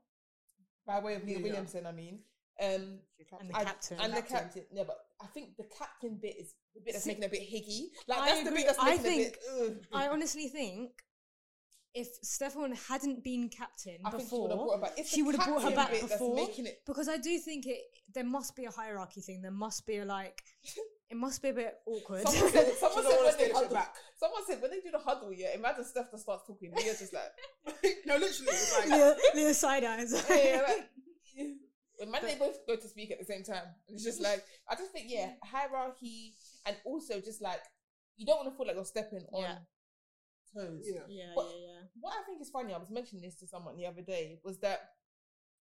by way of Leah Williamson, I mean, um,
and the
I-
captain.
and the
Captain.
captain. Yeah, but I think the captain bit is the bit that's
See,
making a bit higgy. Like
I
that's the
agree.
bit that's
I
making a bit. ugh.
I honestly think if Stefan hadn't been captain
I think she would have
before,
brought her back. It's
she would have brought her back before.
it-
Because I do think it there must be a hierarchy thing. There must be a like it must be a bit awkward.
Someone said, someone said when they huddle.
back.
Someone said when they do the huddle, yeah. Imagine Steph just starts talking. Leah's just like,
no, literally, it's like
Leah, Leah side eyes.
yeah, like, when man, they both go to speak at the same time. It's just like I just think yeah, hierarchy and also just like you don't want to feel like you're stepping on
Yeah.
Toes.
Yeah.
Yeah,
But-
yeah, yeah.
What I think is funny, I was mentioning this to someone the other day, was that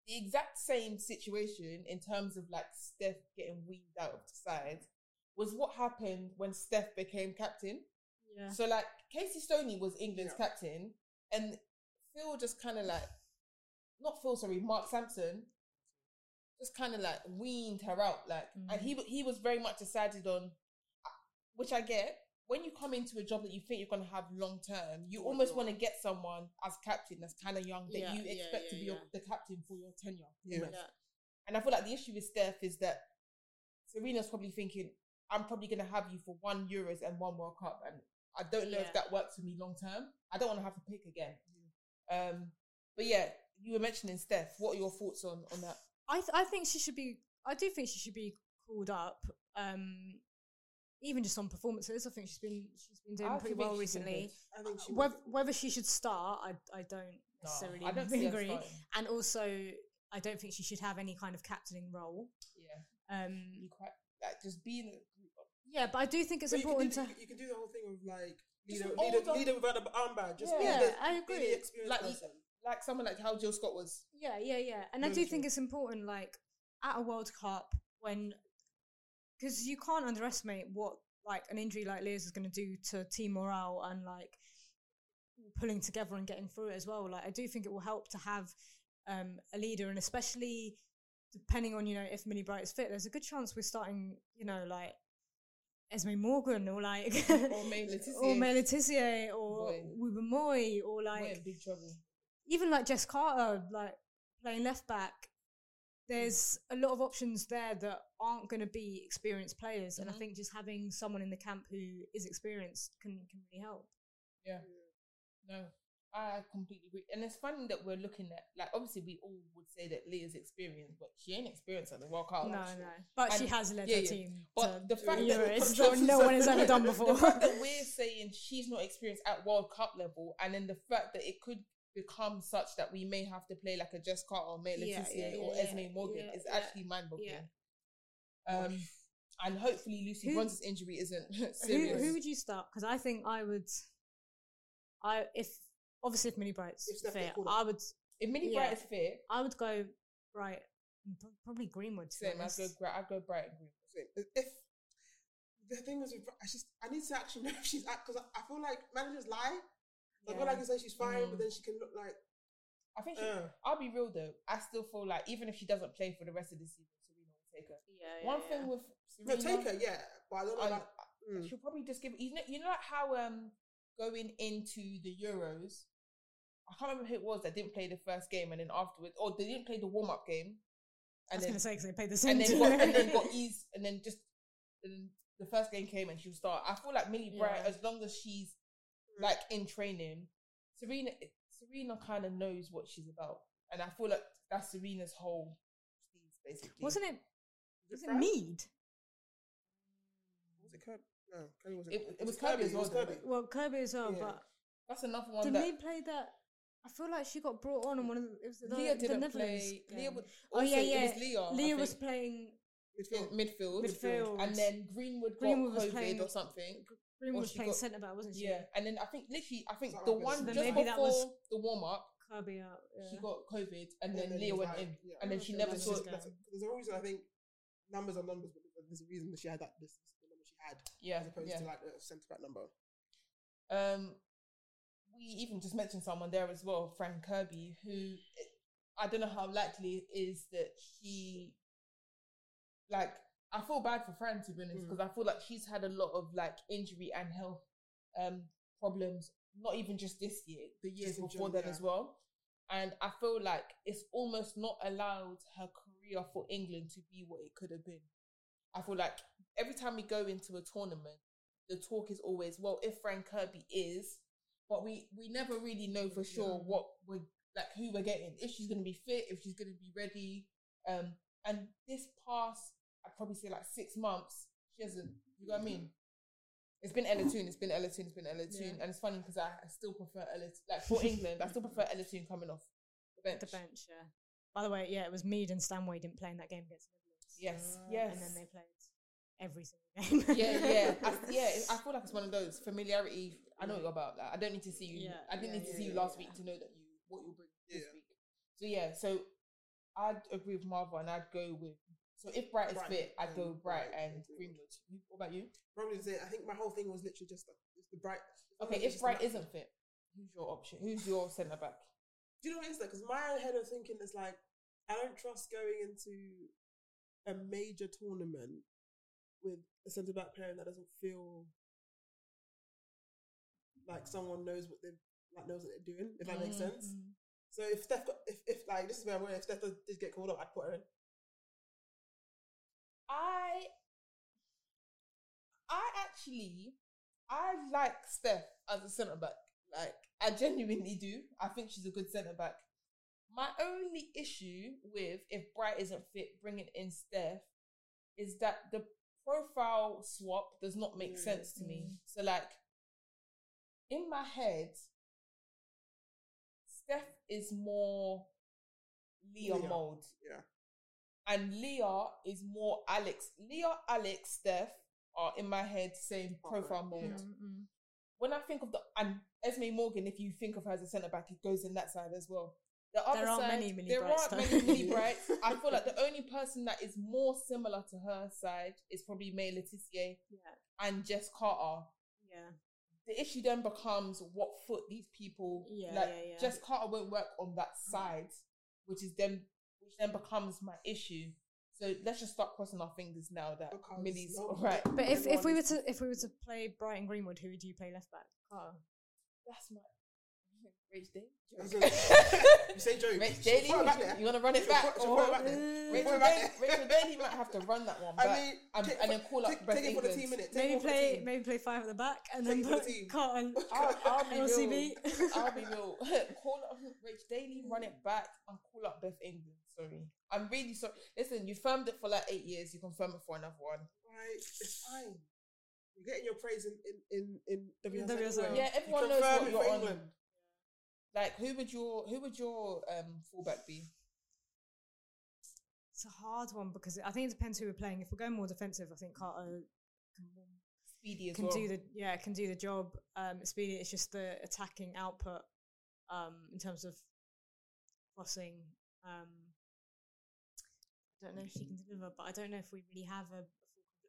the exact same situation in terms of like Steph getting weaned out of the side was what happened when Steph became captain.
Yeah.
So like Casey Stoney was England's
Yeah.
captain, and Phil just kind of like, not Phil, sorry, Mark Sampson, just kind of like weaned her out, like, and he mm-hmm. he was very much decided on, uh, which I get. When you come into a job that you think you're going to have long term, you almost want to get someone as captain that's kind of young that
Yeah,
you
yeah,
expect to
yeah,
be your, the captain for your tenure.
Yeah.
Yeah.
And I feel like the issue with Steph is that Serena's probably thinking, I'm probably going to have you for one Euros and one World Cup. And I don't know
Yeah.
if that works for me long term. I don't want to have to pick again. Um, but yeah, you were mentioning Steph. What are your thoughts on, on that?
I th- I think she should be. I do think she should be called up. Um, even just on performances, I think she's been she's been doing
I
pretty well recently.
I think she
Whether, whether she should start, I I don't necessarily
I don't
agree. And also, I don't think she should have any kind of captaining role.
Yeah.
Um,
You quite, like, just being.
yeah, but I do think it's
But you
important
do
to.
You can do the whole thing of like
Just
leader,
an
leader, leader without an armband. Just be
Yeah,
the,
I agree.
the experienced
Like,
person.
Like someone like how Jill Scott was.
Yeah, yeah, yeah. And I
Very
do think it's important, like at a World Cup, when because you can't underestimate what like an injury like Leah's is going to do to team morale and like pulling together and getting through it as well. Like I do think it will help to have um, a leader, and especially depending on you know if Millie Bright is fit, there's a good chance we're starting, you know, like. Esme Morgan or like
Or May Letitia.
or May or. Moy or like
in big trouble.
even like Jess Carter, like playing left back, there's a lot of options there that aren't going to be experienced players, and I
Mhm.
think just having someone in the camp who is experienced can can really help.
Yeah. No, I completely agree. And it's funny that we're looking at, like, obviously, we all would say that Leah's experienced, but she ain't experienced at the World Cup.
no,
actually.
no, but she has led
yeah,
her
yeah.
team.
But
to
the fact that-
Euros that no one has ever done before.
The fact that we're saying she's not experienced at World Cup level, and then the fact that it could become such that we may have to play like a Jess Carter or May
Yeah,
Letitia
yeah,
or
yeah,
Esme Morgan
yeah,
is
yeah,
actually mind boggling.
yeah.
Um, and hopefully Lucy
Who-
Bronze's injury isn't serious.
who would you start? Because I think I would. I if obviously if Millie Bright's
If Steph
fit, I would
if Minnie
yeah.
Bright is fit,
I would go right. Probably Greenwood. To be
same. I'd go, Gra- I'd go Bright and Green.
If if- the thing is, with, I just I need to actually know if she's at because I, I feel like managers lie. I feel
Yeah.
like you say she's fine,
Mm.
but then she can look like
I think she,
Uh.
I'll be real though. I still feel like even if she doesn't play for the rest of the season, Serena will take her.
Yeah,
One
yeah,
thing
yeah.
with
no
Serena,
take her, yeah. But I don't know.
and
About, mm.
she'll probably just give. You know, you know like how um going into the Euros, I can't remember who it was that didn't play the first game, and then afterwards, or they didn't play the warm up game,
I was going to say because they played the same
and then got, and then got eased, and then just and the first game came and she'll start. I feel like Millie Bright, as long as she's like in training, Serena Serena kind of knows what she's about, and I feel like that's Serena's whole steez basically.
Wasn't it?
Was
Was
it
it Mead?
Was it Kirby? No, Kirby wasn't.
It- it was Kirby as
It was
well, though.
Kirby.
Well, Kirby as well,
Yeah.
but
That's another one
did
that
Mead play that? I feel like she got brought on in one of the. It was the,
Leah
the
didn't
Netherlands
play.
game.
Leah was,
oh yeah, yeah.
It was Leah.
Leah was playing.
in
Midfield.
midfield,
Midfield.
and then Greenwood got
Greenwood was
COVID
playing-
or something.
Greenwood was playing
got-
centre back, wasn't she?
Yeah, and then I think literally, I think
Something
the
like
one
this.
just
Then maybe that
before
was-
the warm up,
Kirby out. Yeah.
she got COVID, and
And
then
then
Leah went
like-
in,
yeah.
and then she never saw. it.
There's a- there's a reason I think numbers are numbers, but there's a reason that she had that this the number she had,
Yeah,
as opposed
yeah.
to like a centre back number.
Um, we even just mentioned someone there as well, Fran Kirby, who I don't know how likely it is that he, like, I feel bad for Fran to be honest,
Mm.
because I feel like she's had a lot of like injury and health um problems, not even just this year, the years before then as well. And I feel like it's almost not allowed her career for England to be what it could have been. I feel like every time we go into a tournament, the talk is always, well, if Fran Kirby is, but we we never really know for sure what we're like who we're getting. If she's gonna be fit, if she's gonna be ready. Um, and this past, I'd probably say like six months, she hasn't. You know what I mean? It's been Ella Toone, it's been Ella Toone, it's been Ella Toone,
Yeah.
and it's funny because I, I still prefer Ella. Like for England, I still prefer Ella Toone coming off the bench.
the bench. Yeah. By the way, yeah, it was Mead and Stanway didn't play in that game against the Netherlands.
Yes,
Uh,
yes.
And then they played every single game.
yeah, yeah, I, yeah. I feel like it's one of those familiarity. I know about that. I don't need to see you.
Yeah,
I didn't
yeah,
need to
yeah,
see you last
yeah.
week to know that you what you'll bring this week. So yeah, so I'd agree with Marva and I'd go with. So if Bright is fit, I'd go Bright and Greenwood. You- What about you?
Probably say I think my whole thing was literally just the bright.
Okay, if Bright isn't fit, who's your option? Who's your centre back?
Do you know what it is? Because my head of thinking is like, I don't trust going into a major tournament with a centre back pairing that doesn't feel like someone knows what they like knows what they're doing. If that makes
Mm-hmm.
sense. So if Steph, got, if if like this is where I'm going, if Steph does, did get called up, I'd put her in.
I I actually I like Steph as a centre back. Like I genuinely do. I think she's a good centre back. My only issue with if Bright isn't fit, bringing in Steph, is that the profile swap does not make mm, sense to me. Mm. So like in my head, Steph is more Leah,
Leah.
mold
Yeah.
And Leah is more Alex. Leah, Alex, Steph are in my head same profile
Okay,
mold.
yeah. Mm, mm.
When I think of the and Esme Morgan, if you think of her as a centre back, it goes in that side as well. The other
There aren't
side,
many Millie
there
Brights,
aren't
though.
many Millie Brights. I feel like the only person that is more similar to her side is probably Maya Le Tissier
Yeah.
and Jess Carter.
Yeah.
The issue then becomes what foot these people
Yeah,
like.
yeah, yeah.
Jess Carter won't work on that mm. side, which is then which then becomes my issue. So let's just start crossing our fingers now that
Because
Millie's
no-
all right.
But if, if we were to if we were to play Brighton Greenwood, who would you play left back? Carter.
That's my Rach Day.
You say Joe.
Rach
she'll
Daly,
put her back there.
you want to run it back?
put- she'll
or-
back there.
Rachel Daly. Rachel Daly might have to run that one
I
back
mean,
and,
take-
and then call up
take,
Beth
take it for the
England.
team minute.
Maybe play maybe play five at the back and
Take
then
the
put
team.
Carter and
I'll, I'll be
LCB.
real. I'll be real. call up Rach Daly, run it back, and call up Beth England. Sorry, I'm really sorry. Listen, you firmed it for like eight years. You confirm it for another one.
Right, it's fine. You're getting your praise in in in, in WSL.
WSL.
anyway.
Yeah,
You
everyone knows what you're
for
on. Like, who would your who would your um fullback be?
It's a hard one because I think it depends who we're playing. If we're going more defensive, I think Carter can,
Speedy as
can
well.
do the yeah can do the job. Um, Speedy, it's just the attacking output um, in terms of crossing. Um, I don't know if she can deliver, but I don't know if we really have a.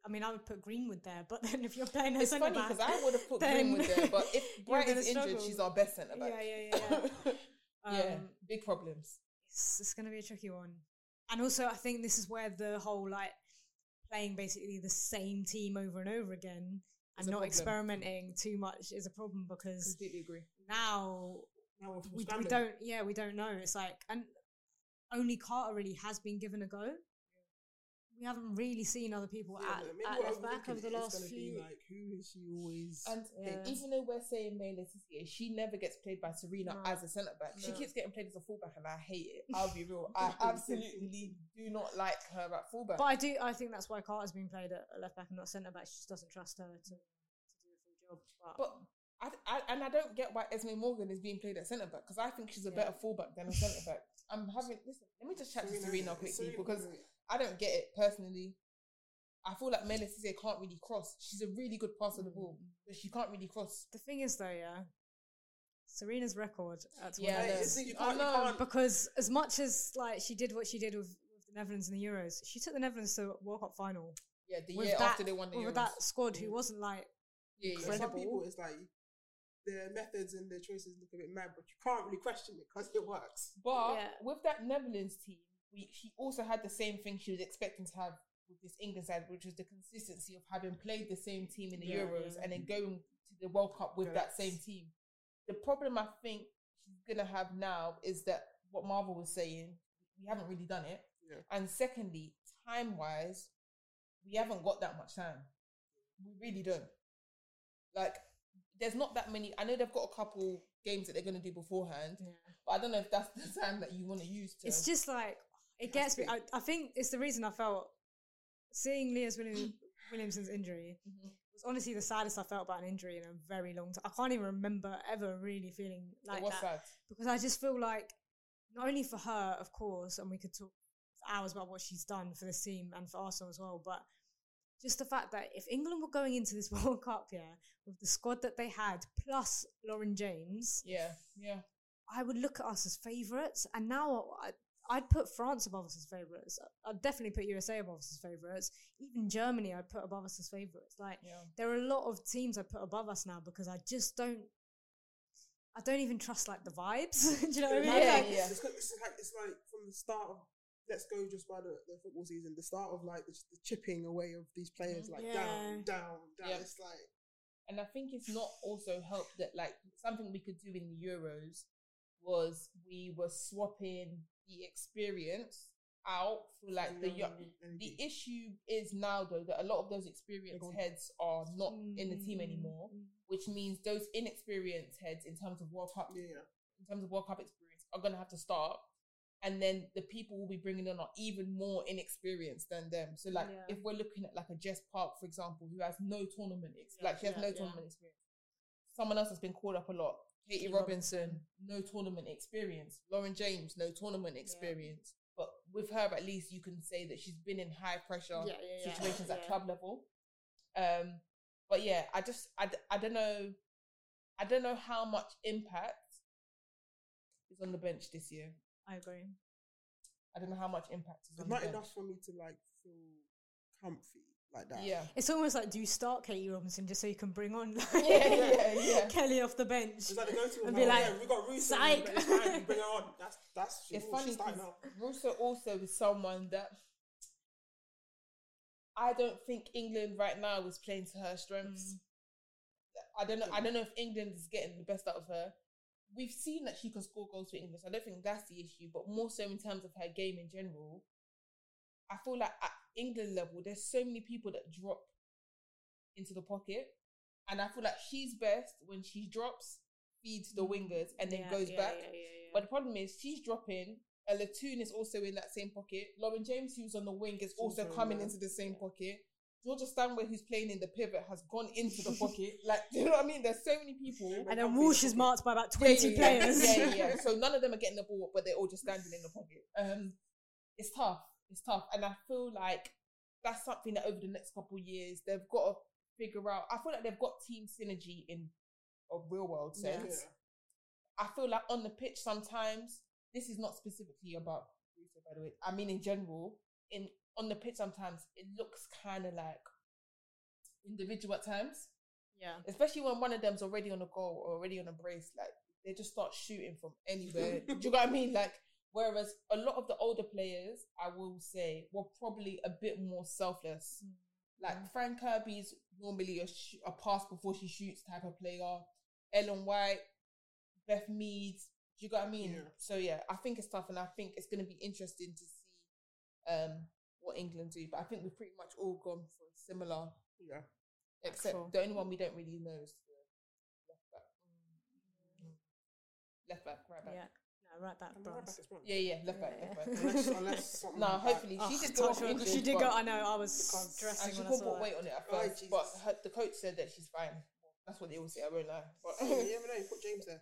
a full- I mean, I would put Greenwood there, but then if you're playing a
It's
centre
funny
back,
because I would have put
then
Greenwood there, but if Bright
gonna
is injured,
struggle.
she's our best centre back.
Yeah, yeah, yeah, yeah.
yeah,
Um,
big problems.
it's, it's going to be a tricky one. And also, I think this is where the whole like playing basically the same team over and over again
Is
and not
problem.
experimenting too much is a problem because
Completely agree.
now
Now we're
we, we don't, yeah, we don't know. It's like, and only Carter really has been given a go. We haven't really seen other people
Yeah,
at,
but maybe
at
what
left
I'm
back
thinking
over the last
gonna be
few.
Like, who is she always?
And
Yeah.
even though we're saying Maya Le Tissier, she never gets played by Serena
No.
as a centre back. She keeps getting played as a fullback, and I hate it. I'll be real. I absolutely do not like her at fullback.
But I do. I think that's why Carter's been played at at left back and not centre back. She just doesn't trust her to, to do a full job. But,
But I, I and I don't get why Esme Morgan is being played at centre back because I think she's a
Yeah.
better fullback than a centre back. I'm having listen. Let me just chat to Serena quickly
Serena-
because I don't get it personally. I feel like Mela Cisse can't really cross. She's a really good passer of the ball, mm. but she can't really cross.
the thing is, though, yeah, Serena's record at
Yeah,
Like,
I know.
it's- you can't, you can't
because as much as like she did what she did with, with the Netherlands in the Euros, she took the Netherlands to World Cup final
Yeah, the
with
year
that
after they won the
with
Euros.
that squad who mm. wasn't like
yeah, yeah.
Some people, it's like their methods and their choices look a bit mad, but you can't really question it because it works.
But
Yeah.
with that Netherlands team, we she also had the same thing she was expecting to have with this England side, which was the consistency of having played the same team in the
Yeah,
Euros
yeah.
and then mm-hmm. going to the World Cup with that same team. The problem I think she's gonna have now is that what Marvel was saying, we haven't really done it.
Yeah.
And secondly, time wise, we haven't got that much time. We really don't. Like, there's not that many. I know they've got a couple games that they're gonna do beforehand, but I don't know if that's the time that you want to use to.
It's just like it gets me. I, I think it's the reason I felt seeing Leah's Williams, Williamson's injury
Mhm.
was honestly the saddest I felt about an injury in a very long time. I can't even remember ever really feeling like that
sad.
because I just feel like not only for her, of course, and we could talk hours about what she's done for this team and for Arsenal as well, but just the fact that if England were going into this World Cup, yeah, with the squad that they had, plus Lauren James,
Yeah, yeah.
I would look at us as favourites. And now I'd put France above us as favourites. I'd definitely put USA above us as favourites. Even Germany, I'd put above us as favourites. Like,
Yeah.
there are a lot of teams I put above us now because I just don't. I don't even trust like the vibes. Do you know what I mean?
Yeah,
Like,
yeah.
It's, it's like it's like from the start of let's go just by the, the football season. The start of like the, the chipping away of these players, like
Yeah.
down, down, down.
Yeah.
It's like
And I think it's not also helped that like something we could do in the Euros was we were swapping the experience out for like the young. The issue is now though that a lot of those experienced heads are not in the team
Mm,
anymore, which means those inexperienced heads in terms of World Cup
yeah,
in terms of World Cup experience are going to have to start. And then the people we'll be bringing in are even more inexperienced than them. So, like,
Yeah.
if we're looking at like a Jess Park, for example, who has no tournament, ex-
Yeah,
like she has no tournament experience. Someone else has been called up a lot. Katie
Katie
Robinson, no tournament experience. Lauren James, no tournament experience. But with her, at least you can say that she's been in high pressure
Yeah, yeah, yeah.
situations at club level. Um, but yeah, I just I, I don't know, I don't know how much impact is on the bench this year.
I agree.
I don't know how much impact is
it's
on
not
the bench.
enough for me to like feel comfy like that.
Yeah,
It's almost like do you start Katie Robinson just so you can bring on like,
Yeah, yeah, yeah.
Kelly off the bench
It's like they go to
and be like,
yeah, we got Russo,
psych.
but bring her on. That's that's
it's
oh,
funny because. Russo also is someone that I don't think England right now is playing to her strengths. Mm. I don't know. I don't know if England is getting the best out of her. We've seen that she can score goals for England. So I don't think that's the issue, but more so in terms of her game in general. I feel like at England level, there's so many people that drop into the pocket, and I feel like she's best when she drops, feeds the wingers, and then
Yeah,
goes
yeah,
back.
yeah, yeah, yeah.
But the problem is she's dropping. Ella Toone is also in that same pocket. Lauren James, who's on the wing, is also
also
coming into the same pocket. Georgia Stanway, who's playing in the pivot, has gone into the pocket. Like, do you know what I mean? There's so many people.
and then Walsh is marked by about 20
yeah,
players.
Yeah, yeah, yeah. So none of them are getting the ball, but they're all just standing in the pocket. Um, it's tough. It's tough, and I feel like that's something that over the next couple of years they've got to figure out. I feel like they've got team synergy in a real world
Yeah.
sense. I feel like on the pitch sometimes this is not specifically about Russo, by the way. I mean in general. In on the pitch sometimes it looks kind of like individual at times
yeah.
especially when one of them's already on a goal or already on a brace, like they just start shooting from anywhere. Do you know what I mean? Like, whereas a lot of the older players, I will say, were probably a bit more selfless. Like Fran Kirby's normally a, sh- a pass before she shoots type of player. Ellen White, Beth Meads. Do you get what I mean?
Yeah.
So yeah, I think it's tough, and I think it's going to be interesting to see um, what England do. But I think we've pretty much all gone for a similar
Yeah.
Except
Cool.
the only one we don't really know is the left back. Left back, right back.
Yeah. No, right back,
And the right back is bronze.
Yeah, yeah, left back, left back.
Unless, unless
no, hopefully
Oh,
she did
touch
go off injured,
She did go. I know. I was
Because-
stressing
and she couldn't put
that.
weight on it at
Oh,
first, but her, the coach said that she's fine. That's what they all say. I won't lie. But
Oh, you never know. You put James there.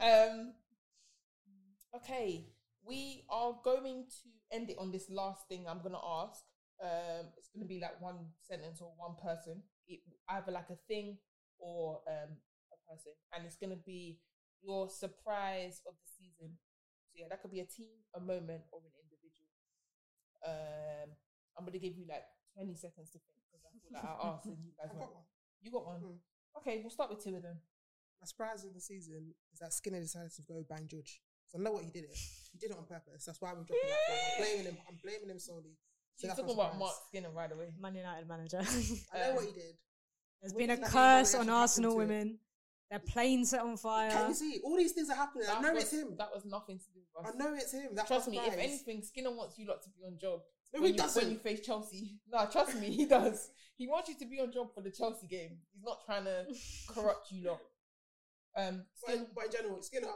um, okay, we are going to end it on this last thing I'm gonna ask. Um, it's gonna be like one sentence or one person, it, either like a thing or um a person, and it's gonna be your surprise of the season. So yeah, that could be a team, a moment, or an individual. Um, I'm gonna give you like 20 seconds to think because I feel like I asked and you guys
I've
went.
got one.
You got one.
Mm.
Okay, we'll start with two of them.
My surprise of the season is that Skinner decided to go bang Judge. So I know what he did it. He did it on purpose. That's why we're dropping that. flag. I'm blaming him. I'm blaming him solely. So
She's
that's my
talking about. Mark Skinner right away.
Man United manager.
I know what he did.
There's
What
been a curse on Arsenal
to it?
women. Their plane set on fire.
Can you see? All these things are happening. I know
was,
it's him.
That was nothing to do with us.
I know it's him. That's
Trust
my
me, if anything, Skinner wants you lot to be on job.
No,
when
he
you,
doesn't.
When you face Chelsea. No, trust me, he does. He wants you to be on job for the Chelsea game. He's not trying to corrupt you lot. Um,
But, but in general, Skinner,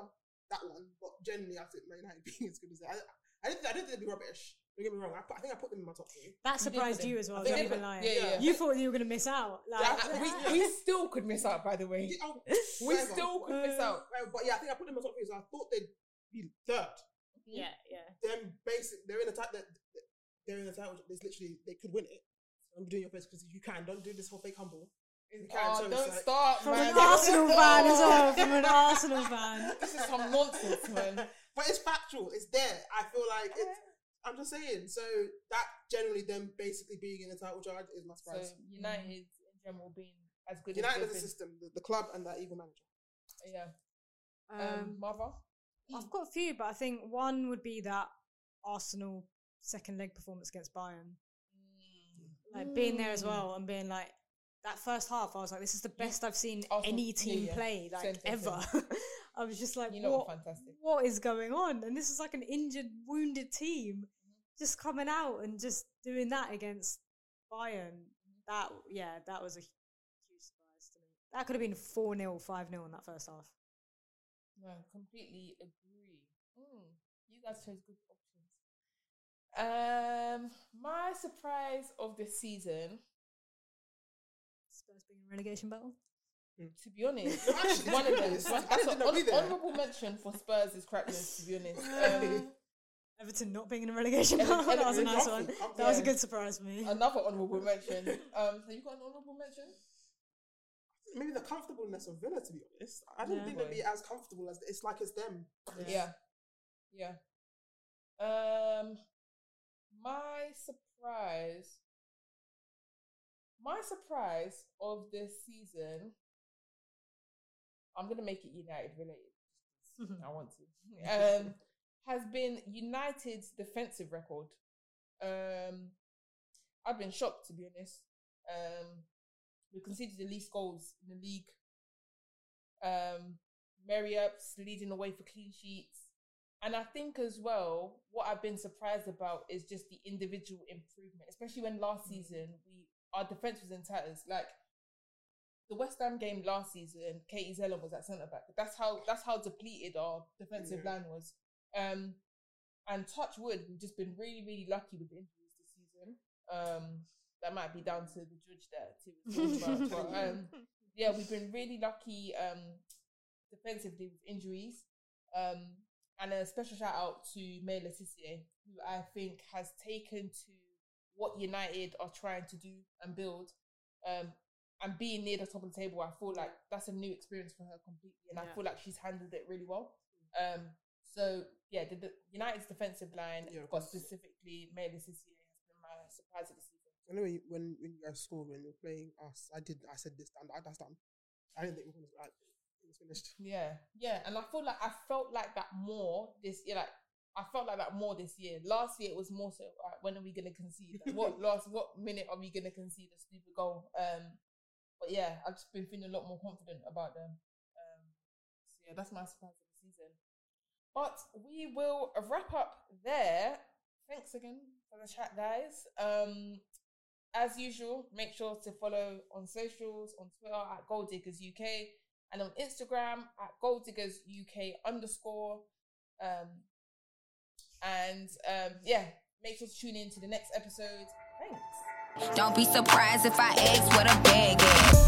that one. But generally, I think Man United being as good as that. I, I didn't. I didn't think they'd be rubbish. Don't get me wrong. I, put, I think I put them in my top three.
That surprised
did.
you as well. Don't even lie.
yeah, yeah.
You thought you were gonna miss out. Like,
Yeah, we, we still could miss out, by the way.
Oh,
We still could miss out.
Uh, but yeah, I think I put them in my top three. So I thought they'd be third.
yeah, yeah.
Them basic. They're in the title. They're in the title. There's literally they could win it. I'm doing your best because you can. Don't do this whole fake humble.
Oh,
it's
don't
like-
start,
From
man.
an Arsenal fan as well. From an Arsenal fan.
This is some nonsense, man.
But it's factual. It's there. I feel like it's. I'm just saying. So that generally them basically being in the title charge is my surprise.
So
surprise.
United in general being as good
United
as
as a system, the, the club and that evil manager.
Yeah. Um,
Um,
mother.
I've got a few, but I think one would be that Arsenal second leg performance against Bayern. Like being there as well and being like that first half, I was like, this is the best I've seen
Arsenal-
any team
yeah.
play like
Same, same,
ever.
same.
I was just like,
You know
what,
what?
Is going on? And this is like an injured, wounded team just coming out and just doing that against Bayern. That yeah, that was a huge surprise to me. That could have been four 0 five 0 in that first half.
No, completely agree. Mm, you guys chose good options. Um, my surprise of the season,
Spurs being in relegation battle.
to be honest,
actually,
one of them. one- That's an
know
honorable mention for Spurs is Crackness. To be honest, um,
Everton not being in a relegation battle. that was a nice one. That was a good surprise for me.
another honorable mention. Um, so you got an honorable mention?
Maybe the comfortableness of Villa, to be honest. I didn't
Yeah.
think they'd be as comfortable as it's like it's them.
Yeah. Yeah. Um my surprise my surprise of this season I'm gonna make it United related. I want to. Um has been United's defensive record. Um I've been shocked to be honest. Um we conceded the least goals in the league. Um Mary Earps leading the way for clean sheets. And I think as well, what I've been surprised about is just the individual improvement, especially when last season we our defense was in tatters. Like the West Ham game last season, Katie Zelem was at centre back. That's how that's how depleted our defensive
Yeah.
line was. Um, and touch wood, we've just been really, really lucky with injuries this season. Um, that might be down to the judge there to about. But um, yeah, we've been really lucky um, defensively with injuries. Um, and a special shout out to Maya Le Tissier, who I think has taken to what United are trying to do and build. Um, and being near the top of the table, I feel like that's a new experience for her completely, and I feel like she's handled it really well. Um, so yeah, the, the United's defensive line,
Yeah,
but specifically Maya Le Tissier, has been my surprise of the season.
Anyway, when when you guys scored when you were playing us, I did. I said this. done. I, that's done. I didn't think were gonna. Like, it was finished.
Yeah, yeah, and I feel like I felt like that more this year. Like I felt like that more this year. Last year it was more so. When are we gonna concede? Like, what last? What minute are we gonna concede a stupid goal? Um, but yeah, I've just been feeling a lot more confident about them. Um, so yeah, that's my surprise of the season. But we will wrap up there. Thanks again for the chat, guys. Um, as usual, make sure to follow on socials on Twitter at Gold Diggers UK and on Instagram at Gold Diggers UK underscore. Um, and um, yeah, make sure to tune in to the next episode. Thanks.
Don't be surprised if I ask what a bag is.